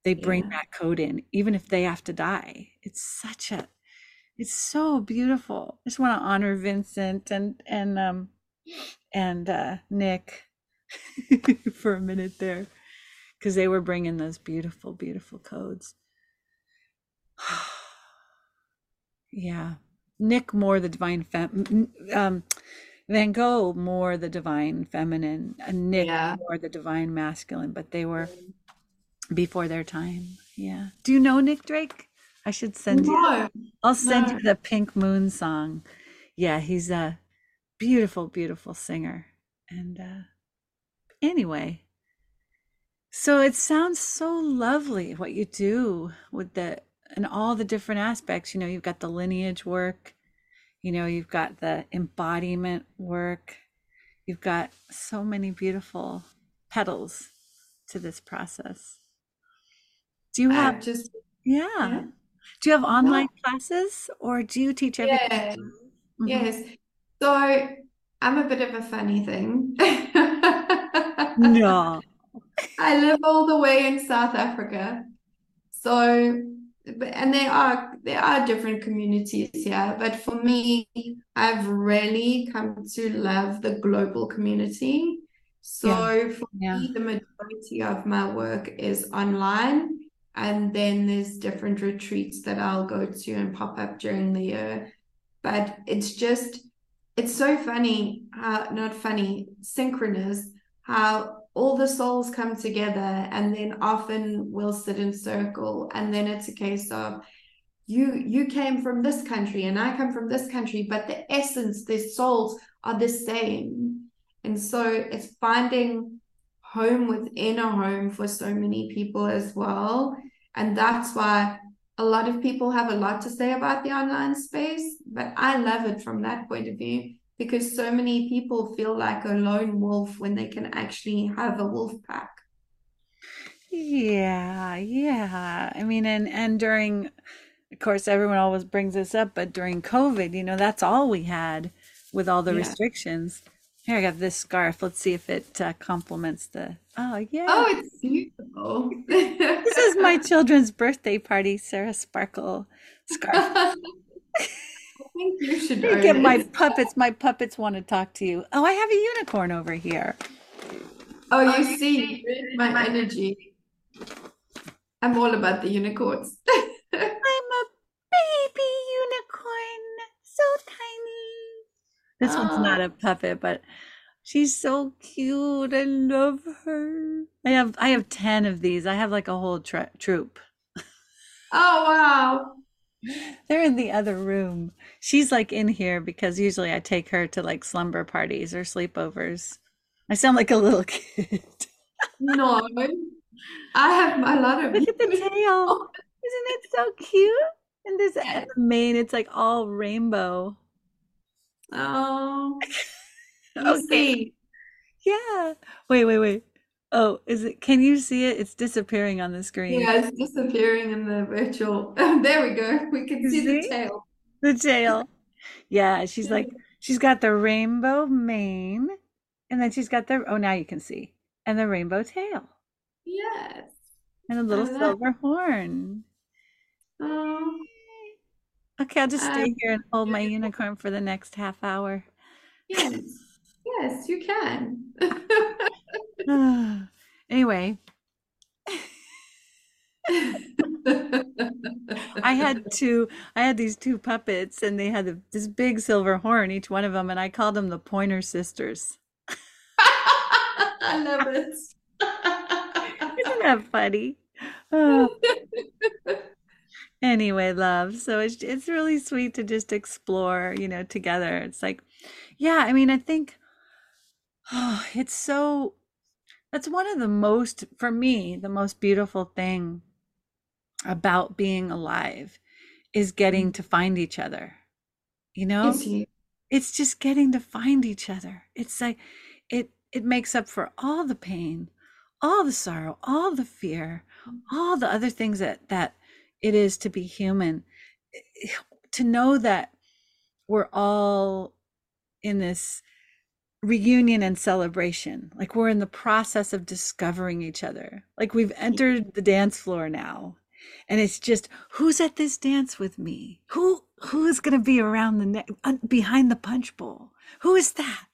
they bring yeah. that code in even if they have to die. It's such a it's so beautiful. I just want to honor vincent and and um and uh nick <laughs> for a minute there because they were bringing those beautiful beautiful codes. <sighs> Yeah. Nick more the divine fem um Van Gogh more the divine feminine, and Nick yeah. more the divine masculine, but they were before their time. Yeah. Do you know Nick Drake? I should send no, you. I'll send no. you the Pink Moon song. Yeah, he's a beautiful, beautiful singer. And uh anyway, so it sounds so lovely what you do with the and all the different aspects. You know, you've got the lineage work, you know you've got the embodiment work you've got so many beautiful petals to this process do you have just yeah. yeah. do you have online no. classes or do you teach everything yeah. Mm-hmm. yes so i'm a bit of a funny thing no <laughs> i live all the way in south africa so and there are there are different communities here but for me i've really come to love the global community so yeah. for yeah. me the majority of my work is online and then there's different retreats that i'll go to and pop up during the year but it's just it's so funny how not funny synchronous how all the souls come together and then often we'll sit in circle and then it's a case of you you came from this country and i come from this country but the essence the souls are the same and so it's finding home within a home for so many people as well and that's why a lot of people have a lot to say about the online space but i love it from that point of view because so many people feel like a lone wolf when they can actually have a wolf pack. Yeah, yeah. I mean, and and during, of course, everyone always brings this up, but during COVID, you know, that's all we had with all the yeah. restrictions. Here, I got this scarf. Let's see if it uh, complements the. Oh, yeah. Oh, it's beautiful. this is my children's birthday party, Sarah Sparkle scarf. <laughs> I think you should get my puppets. My puppets want to talk to you. Oh, I have a unicorn over here. Oh, you oh, see, my energy. I'm all about the unicorns. <laughs> <laughs> I'm a baby unicorn, so tiny. This oh. one's not ah. a puppet, but she's so cute. I love her. I have I have ten of these. I have like a whole tra- troop. Oh wow! <laughs> They're in the other room. She's like in here because usually I take her to like slumber parties or sleepovers. I sound like a little <laughs> kid. no, I have a lot of. Look at the tail. Isn't it so cute? And this at the mane, it's like all rainbow. Oh, <laughs> okay. Yeah. Wait, wait, wait. Oh, is it? Can you see it? It's disappearing on the screen. Yeah, it's disappearing in the virtual. <laughs> there we go. We can see, see, the tail. The tail. Yeah, she's like <laughs> she's got the rainbow mane, and then she's got the oh now you can see and the rainbow tail. Yes. And a little silver horn. Oh. Okay, I'll just stay um, here and hold my unicorn for the next half hour. Yes. Yes, you can. <sighs> anyway, I had <laughs> two, I had these two puppets and they had this big silver horn, each one of them, and I called them the Pointer Sisters. I love it. <laughs> Isn't that funny? <laughs> Oh. Anyway, love. So it's it's really sweet to just explore, you know, together. It's like, yeah, I mean, I think oh, it's so that's one of the most for me, the most beautiful thing about being alive is getting mm-hmm. to find each other. You know? It's just getting to find each other. It's like it it makes up for all the pain, all the sorrow, all the fear, mm-hmm. all the other things that that it is to be human. To know that we're all in this reunion and celebration. Like we're in the process of discovering each other. Like we've entered the dance floor now. And it's just who's at this dance with me? Who who's going to be around the neck behind the punch bowl? Who is that?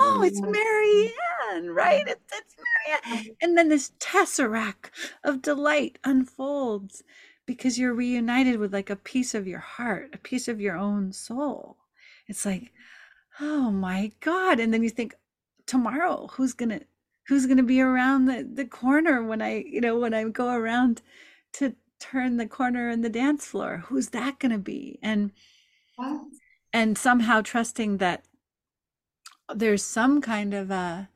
Oh, it's mm. Mary Ann, right? It's, it's Mary Ann. Um. And then this tesseract of delight unfolds because you're reunited with like a piece of your heart, a piece of your own soul. It's like, oh my God. And then you think, tomorrow, who's gonna who's gonna be around the, the corner when I, you know, when I go around to turn the corner in the dance floor? Who's that gonna be? And and somehow trusting that there's some kind of a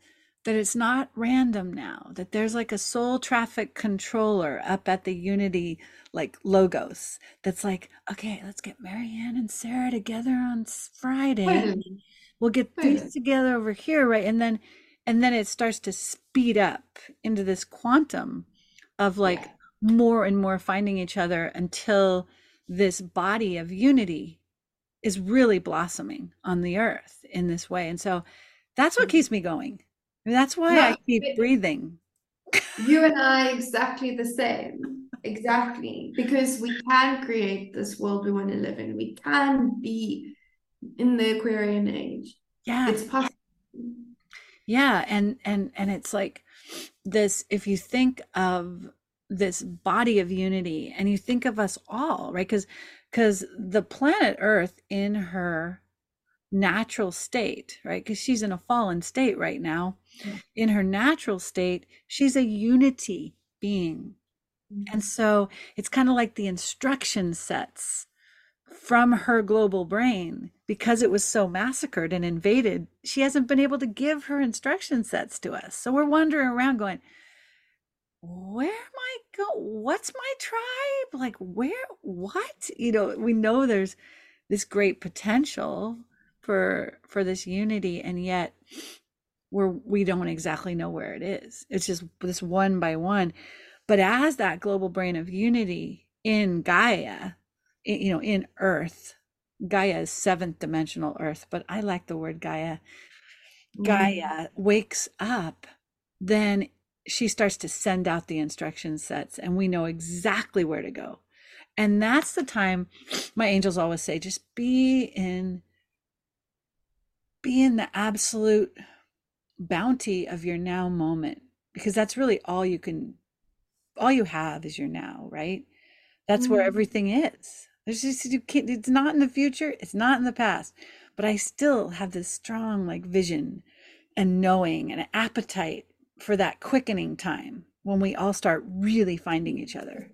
that it's not random now that there's like a soul traffic controller up at the unity like logos that's like okay let's get Mary Ann and sarah together on friday. We'll get these together over here right? And then and then it starts to speed up into this quantum of like yeah. more and more finding each other until this body of unity is really blossoming on the earth in this way. And so that's what mm-hmm. keeps me going that's why no, I keep breathing. you and <laughs> I exactly the same. Exactly. Because we can create this world we want to live in. We can be in the Aquarian age. Yeah. It's possible. Yeah, and and and it's like this if you think of this body of unity and you think of us all, right? Cuz cuz the planet Earth in her natural state, right? Because she's in a fallen state right now. In her natural state, she's a unity being. Mm-hmm. And so it's kind of like the instruction sets from her global brain because it was so massacred and invaded. She hasn't been able to give her instruction sets to us. So we're wandering around going, where am I go? What's my tribe? Like, where, what? You know, we know there's this great potential for for this unity and yet we're we don't exactly know where it is. It's just this one by one. But as that global brain of unity in gaia you know in earth gaia is seventh dimensional earth but i like the word gaia. Mm. gaia wakes up then she starts to send out the instruction sets and we know exactly where to go. And that's the time my angels always say just be in be in the absolute bounty of your now moment because that's really all you can all you have is your now right? That's mm-hmm. where everything is. There's just you can't, it's not in the future it's not in the past but i still have this strong like vision and knowing and appetite for that quickening time when we all start really finding each other.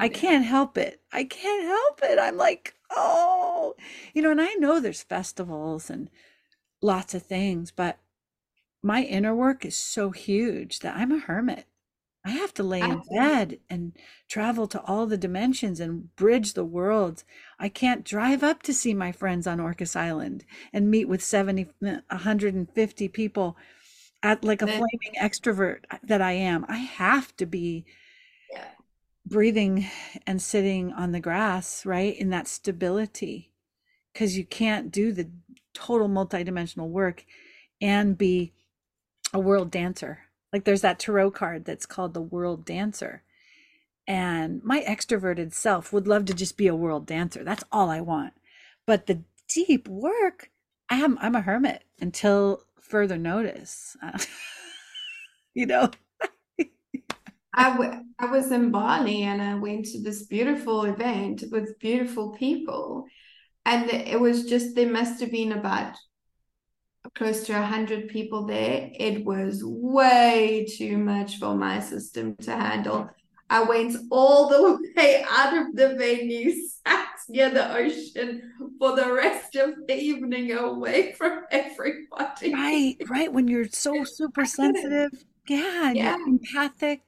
I <laughs> can't help it. I can't help it. I'm like oh. You know and i know there's festivals and lots of things, but my inner work is so huge that I'm a hermit. I have to lay in bed and travel to all the dimensions and bridge the worlds. I can't drive up to see my friends on Orcas Island and meet with 70, uh, 150 people at like a flaming extrovert uh, that I am. I have to be yeah. breathing and sitting on the grass, right? In that stability. Because you can't do the total multidimensional work and be a world dancer. Like there's that tarot card that's called the world dancer. And my extroverted self would love to just be a world dancer. That's all I want. But the deep work, I am I'm a hermit until further notice. <laughs> you know. I, w- I was in Bali and I went to this beautiful event with beautiful people. And it was just, there must have been about close to 100 people there. It was way too much for my system to handle. I went all the <laughs> way out of the venue, sat near the ocean for the rest of the evening away from everybody. Right, right. When you're so <laughs> super sensitive, yeah, yeah. you're empathic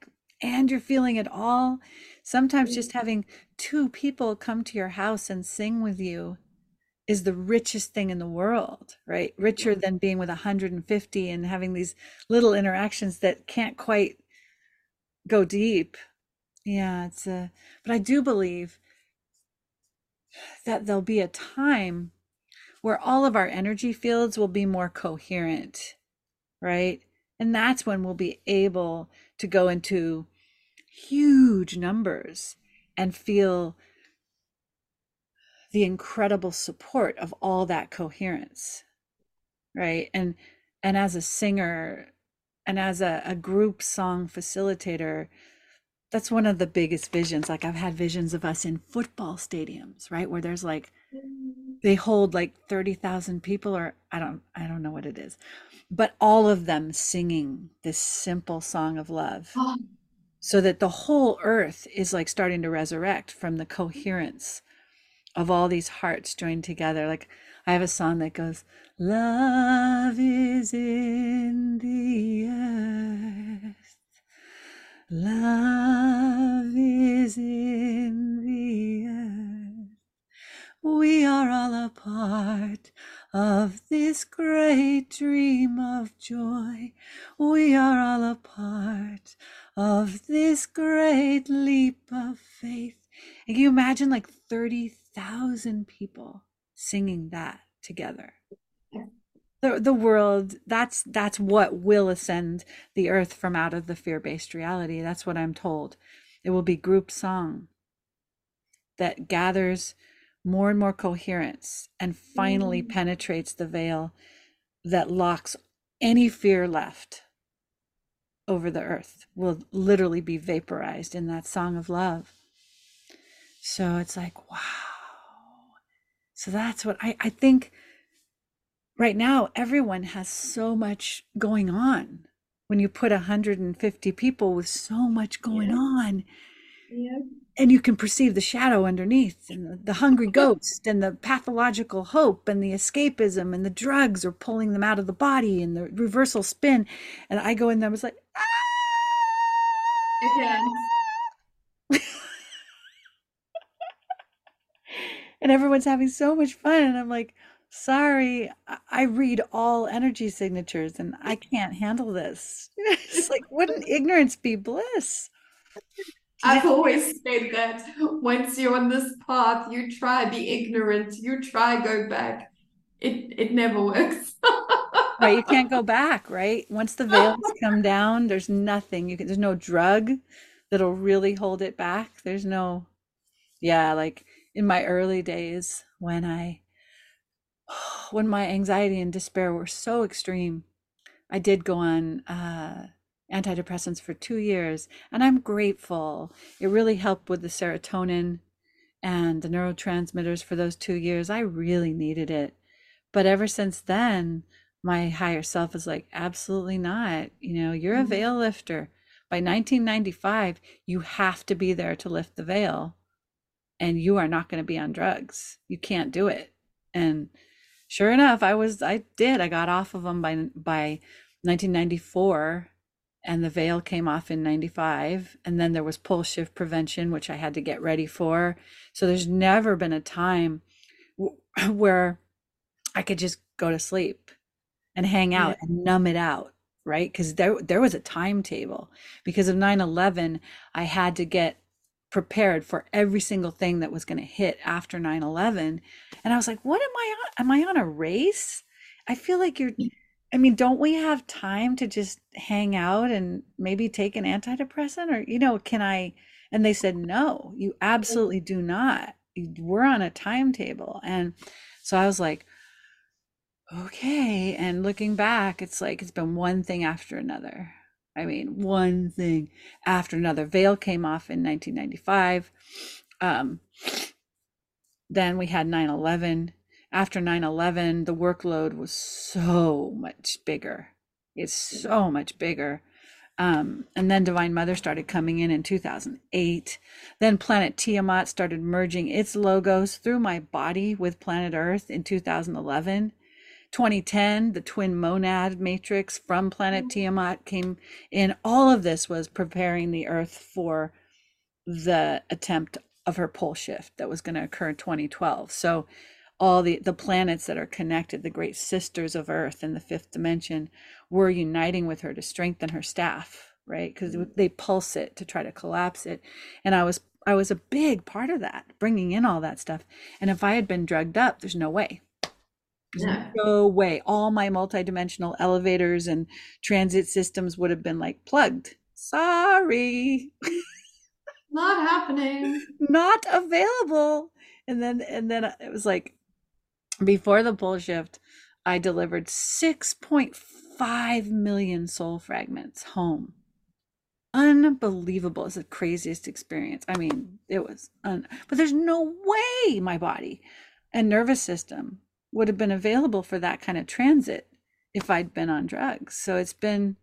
and you're feeling it all. Sometimes just mm-hmm. having two people come to your house and sing with you is the richest thing in the world, right? Richer than being with 150 and having these little interactions that can't quite go deep. Yeah, it's a, but I do believe that there'll be a time where all of our energy fields will be more coherent, right? And that's when we'll be able to go into huge numbers and feel the incredible support of all that coherence right? And and as a singer and as a, a group song facilitator that's one of the biggest visions. Like i've had visions of us in football stadiums right? Where there's like mm. they hold like 30,000 people or I don't I don't know what it is but all of them singing this simple song of love oh. <gasps> so that the whole earth is like starting to resurrect from the coherence of all these hearts joined together. Like I have a song that goes, Love is in the earth. Love is in the earth. We are all a part of this great dream of joy. We are all a part of this great leap of faith. And can you imagine like 30 thousand people singing that together. The, the world that's that's what will ascend the earth from out of the fear-based reality. That's what i'm told. It will be group song that gathers more and more coherence and finally mm. penetrates the veil that locks any fear left over the earth will literally be vaporized in that song of love. So it's like wow so that's what I, I think right now everyone has so much going on. When you put 150 people with so much going yeah. on, yeah. and you can perceive the shadow underneath, and the, the hungry ghost, and the pathological hope, and the escapism, and the drugs are pulling them out of the body, and the reversal spin. And I go in there, I was like, ah! And everyone's having so much fun and i'm like sorry i read all energy signatures and i <laughs> can't handle this <laughs> it's like wouldn't <laughs> ignorance be bliss I've always said that once you're on this path, you try be ignorant, you try go back. It it never works. right, you can't go back, right? Once the veils come down, there's nothing. You can there's no drug that'll really hold it back. There's no yeah, like in my early days when I <sighs> when my anxiety and despair were so extreme, I did go on uh, antidepressants for two years, and I'm grateful. It really helped with the serotonin and the neurotransmitters for those two years. I really needed it. But ever since then, my higher self is like, absolutely not. You know, you're a mm-hmm. veil lifter. By 1995, you have to be there to lift the veil and you are not going to be on drugs. You can't do it. And sure enough, I was I did. I got off of them by by 1994 and the veil came off in 95 and then there was pole shift prevention which I had to get ready for. So there's never been a time <clears throat> where I could just go to sleep and hang out yeah. and numb it out right because there there was a timetable because of 9-11 i had to get prepared for every single thing that was going to hit after 9/11 and I was like what am I on am I on a race? I feel like you're mm. I mean don't we have time to just hang out and maybe take an antidepressant? Or you know can I and they said no you absolutely do not. We're on a timetable. And so I was like okay. And looking back it's like it's been one thing after another I mean, one thing after another. Veil came off in 1995. Um, then we had 9 11. After 9 11, the workload was so much bigger. It's so much bigger. Um, and then Divine Mother started coming in in 2008. Then Planet Tiamat started merging its logos through my body with Planet Earth in 2011. 2010, the twin monad matrix from planet mm-hmm. Tiamat came in. All of this was preparing the Earth for the attempt of her pole shift that was going to occur in 2012. So, all the, the planets that are connected, the great sisters of Earth in the fifth dimension, were uniting with her to strengthen her staff, right? Because mm-hmm. they pulse it to try to collapse it. And I was I was a big part of that, bringing in all that stuff. And if I had been drugged up, there's no way yeah. no way. All my multidimensional elevators and transit systems would have been like plugged. Sorry. Not happening. <laughs> Not available. And then and then it was like before the pole shift, I delivered 6.5 million soul fragments home. Unbelievable. It's the craziest experience. I mean, it was un- but there's no way my body and nervous system would have been available for that kind of transit if I'd been on drugs. So it's been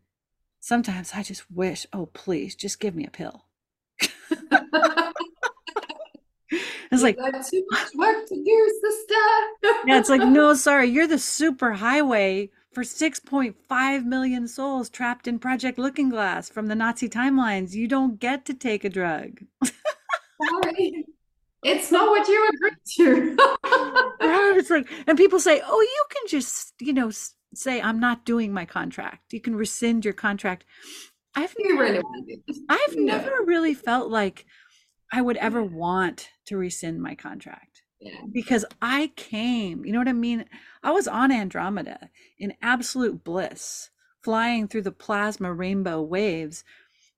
sometimes I just wish, oh, please just give me a pill. <laughs> it's like too much work to do, sister. yeah, it's like, <laughs> no, sorry, you're the super highway for 6.5 million souls trapped in Project Looking Glass from the Nazi timelines. You don't get to take a drug. sorry. It's not what you agreed to. <laughs> it's like, and people say, "Oh, you can just, you know, say I'm not doing my contract. You can rescind your contract." I've never, really <laughs> I've no. never really felt like I would ever want to rescind my contract. Yeah. Because I came, you know what I mean? I was on Andromeda in absolute bliss, flying through the plasma rainbow waves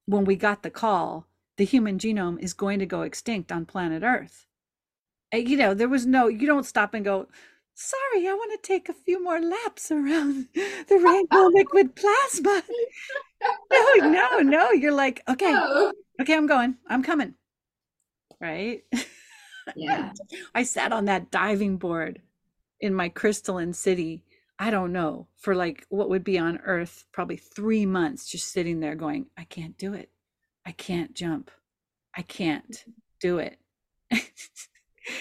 when we got the call the human genome is going to go extinct on planet Earth. Uh, you know, there was no, you don't stop and go, sorry, I want to take a few more laps around <laughs> the rainbow <laughs> liquid plasma. <laughs> no, no, no. You're like, okay, no. okay, I'm going, I'm coming. Right? Yeah. I sat on that diving board in my crystalline city. I don't know, for like what would be on Earth, probably three months, just sitting there going, I can't do it. I can't jump. I can't mm-hmm. do it. <laughs>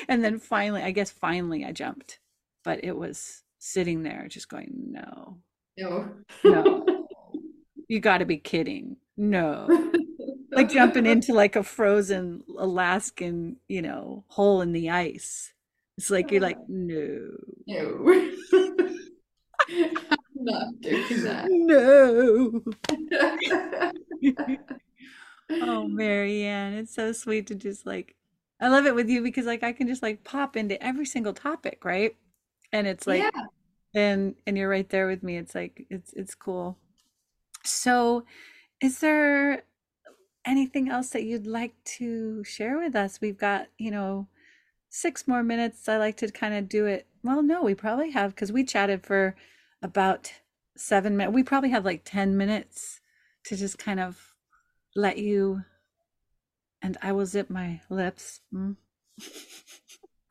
and then finally, I guess finally I jumped, but it was sitting there just going, no, no, no, <laughs> you got to be kidding. No. <laughs> like jumping into like a frozen Alaskan, you know, hole in the ice. It's like you're like, no. No. I'm not doing that. No oh, Mary Ann, it's so sweet to just like, I love it with you because like I can just like pop into every single topic, right? And it's like, yeah. and and you're right there with me. It's like it's it's cool. So, is there anything else that you'd like to share with us? We've got you know six more minutes. I like to kind of do it. Well, no, we probably have because we chatted for about seven minutes. We probably have like ten minutes to just kind of let you and I will zip my lips. Mm.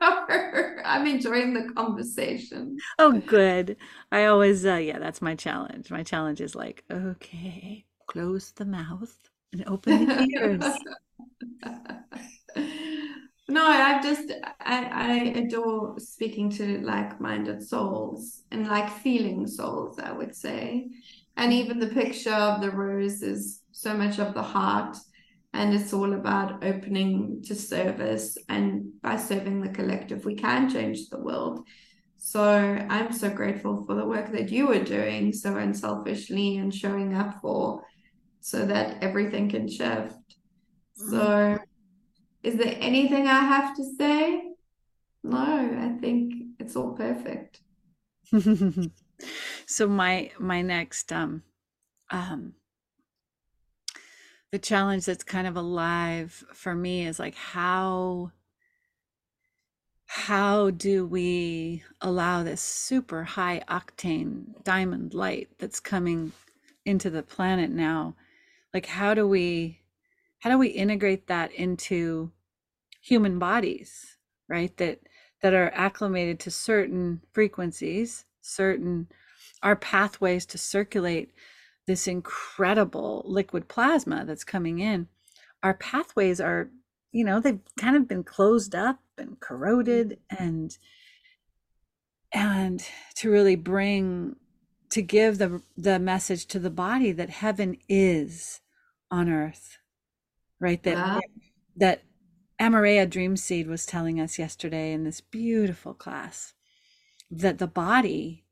<laughs> I'm enjoying the conversation. Oh, good. I always, uh, yeah, that's my challenge. My challenge is like, okay, close the mouth and open the ears. <laughs> no, I've just, I, I adore speaking to like minded souls and like feeling souls, I would say. And even the picture of the rose is so much of the heart and it's all about opening to service and by serving the collective we can change the world. So i'm so grateful for the work that you are doing so unselfishly and showing up for so that everything can shift. Mm-hmm. so is there anything i have to say? No i think it's all perfect. <laughs> So my my next um um the challenge that's kind of alive for me is like how how do we allow this super high octane diamond light that's coming into the planet now? Like how do we how do we integrate that into human bodies right that that are acclimated to certain frequencies certain our pathways to circulate this incredible liquid plasma that's coming in. Our pathways are you know they've kind of been closed up and mm. corroded and and to really bring to give the the message to the body that heaven is on earth right? That wow. that Amareya Dream Seed was telling us yesterday in this beautiful class that the body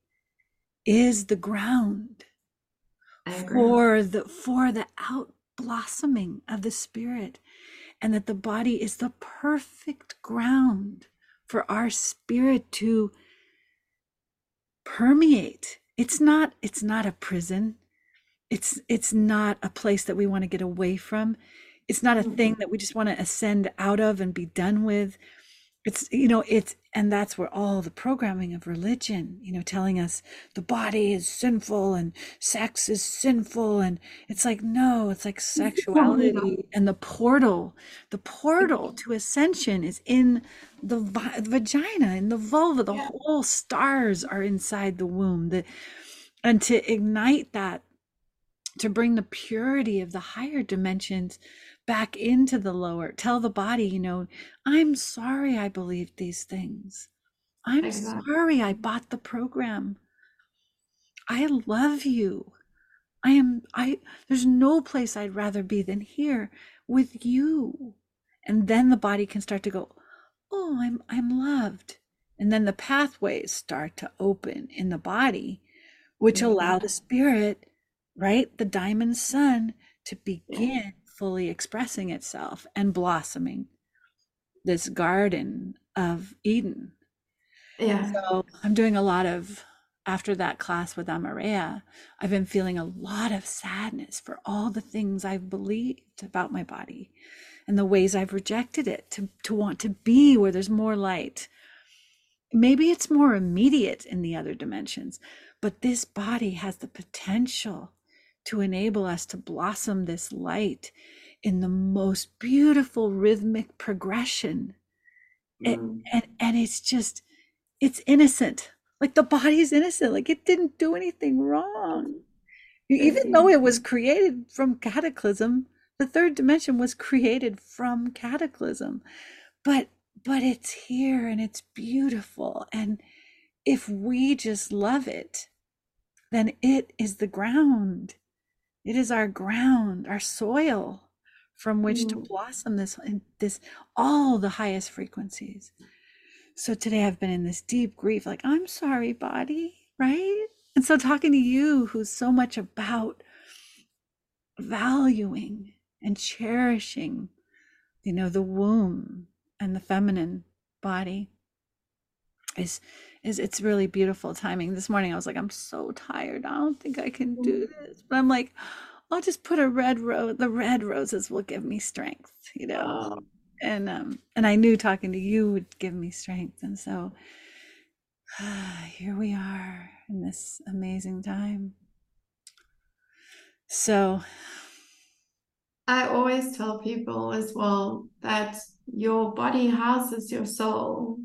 is the ground for the for the out blossoming of the spirit and that the body is the perfect ground for our spirit to permeate. It's not it's not a prison. It's it's not a place that we want to get away from. It's not a thing mm-hmm. that we just want to ascend out of and be done with it's you know it's and that's where all the programming of religion you know telling us the body is sinful and sex is sinful and it's like no it's like sexuality and the portal the portal to ascension is in the vi- vagina in the vulva the yeah. whole stars are inside the womb the and to ignite that to bring the purity of the higher dimensions back into the lower. Tell the body, you know, I'm sorry I believed these things. I'm sorry I bought the program. I love you. I am I there's no place I'd rather be than here with you. And then the body can start to go, "Oh, I'm I'm loved." And then the pathways start to open in the body, which mm-hmm. allow the spirit, right? The diamond sun to begin fully expressing itself and blossoming this garden of Eden. Yeah. So I'm doing a lot of after that class with Amareya, I've been feeling a lot of sadness for all the things I've believed about my body and the ways I've rejected it to, to want to be where there's more light. Maybe it's more immediate in the other dimensions, but this body has the potential to enable us to blossom this light in the most beautiful rhythmic progression. Mm. And, and, and it's just, it's innocent. Like the body is innocent. Like it didn't do anything wrong. Even though it was created from cataclysm, the third dimension was created from cataclysm. But but it's here and it's beautiful. And if we just love it, then it is the ground it is our ground, our soil from which mm. to blossom this this all the highest frequencies. So today I've been in this deep grief like I'm sorry body, right? And so talking to you who's so much about valuing and cherishing you know the womb and the feminine body is is it's really beautiful timing. This morning I was like, I'm so tired. I don't think I can do mm. this. But I'm like, I'll just put a red rose. The red roses will give me strength, you know. Oh. And um and I knew talking to you would give me strength. And so uh, <sighs> here we are in this amazing time. So I always tell people as well that your body houses your soul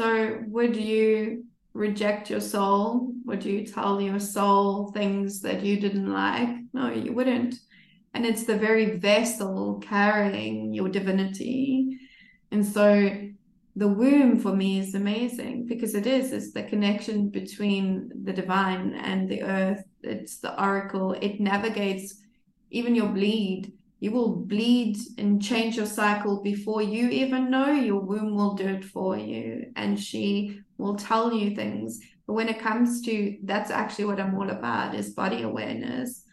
so, would you reject your soul? Would you tell your soul things that you didn't like? No, you wouldn't. And it's the very vessel carrying your divinity. And so, the womb for me is amazing because it is it's the connection between the divine and the earth it's the oracle it navigates even your bleed you will bleed and change your cycle before you even know your womb will do it for you and she will tell you things. But when it comes to that's actually what i'm all about is body awareness.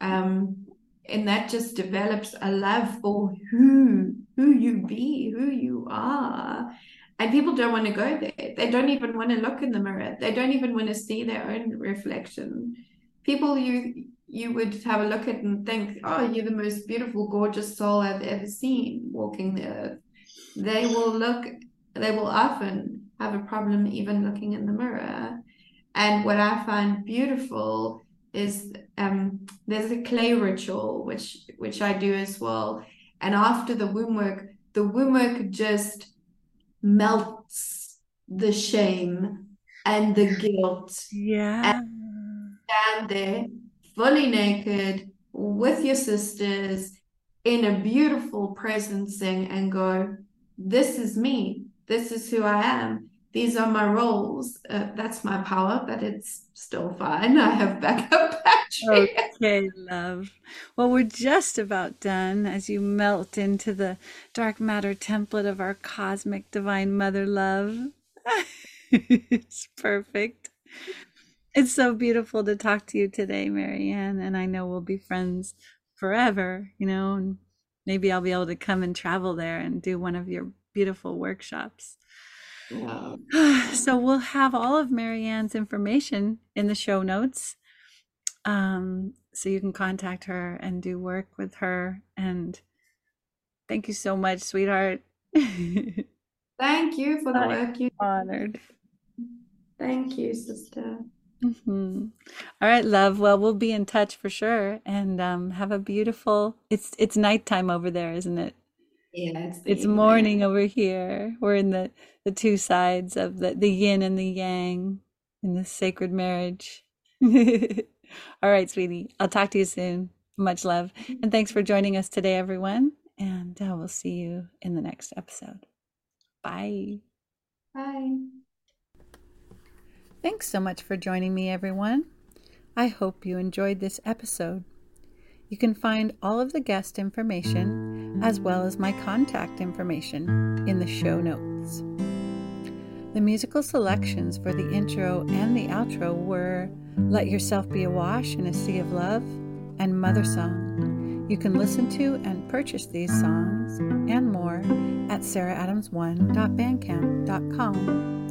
Um and that just develops a love for who who you be who you are. And people don't want to go there. They don't even want to look in the mirror. They don't even want to see their own reflection. People you you would have a look at and think, oh, you're the most beautiful, gorgeous soul I've ever seen walking the earth. They will look, they will often have a problem even looking in the mirror. And what I find beautiful is um, there's a clay ritual which which I do as well. And after the womb work, the womb work just melts the shame and the guilt. Yeah. And stand there fully naked with your sisters in a beautiful presencing and go, This is me. This is who I am. These are my roles. Uh, that's my power, but it's still fine. <laughs> I have backup <laughs> battery. Okay, love. Well, we're just about done as you melt into the dark matter template of our cosmic divine mother love. <laughs> it's perfect. It's so beautiful to talk to you today, Mary Ann, and I know we'll be friends forever, you know, and maybe I'll be able to come and travel there and do one of your beautiful workshops. Yeah. <sighs> So we'll have all of Mary Ann's information in the show notes. Um, so you can contact her and do work with her. And thank you so much, sweetheart. <laughs> thank you for the work you honored. Thank you, sister. Mm-hmm. All right, love. Well, we'll be in touch for sure, and um, have a beautiful. It's it's nighttime over there, isn't it? Yeah, it's, it's morning over here. We're in the the two sides of the the yin and the yang in this sacred marriage. <laughs> All right, sweetie. I'll talk to you soon. Much love, and thanks for joining us today, everyone. And uh, we'll see you in the next episode. Bye. Bye. Thanks so much for joining me, everyone. I hope you enjoyed this episode. You can find all of the guest information as well as my contact information in the show notes. The musical selections for the intro and the outro were Let Yourself Be Awash in a Sea of Love and Mother Song. You can listen to and purchase these songs and more at saraadams1.bandcamp.com.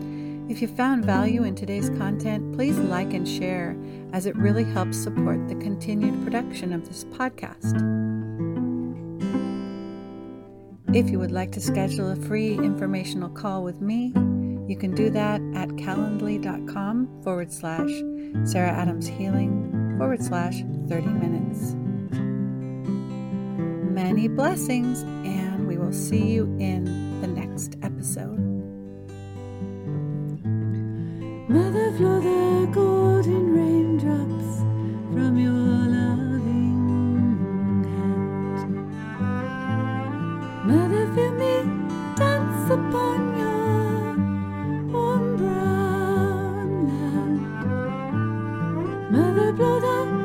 If you found value in today's content, please like and share, as it really helps support the continued production of this podcast. If you would like to schedule a free informational call with me, you can do that at calendly.com forward slash Sara Adams Healing forward slash 30 minutes. Many blessings, and we will see you in the next episode. Mother, flow the golden raindrops from your loving hand. Mother, feel me dance upon your warm brown land. Mother, blow the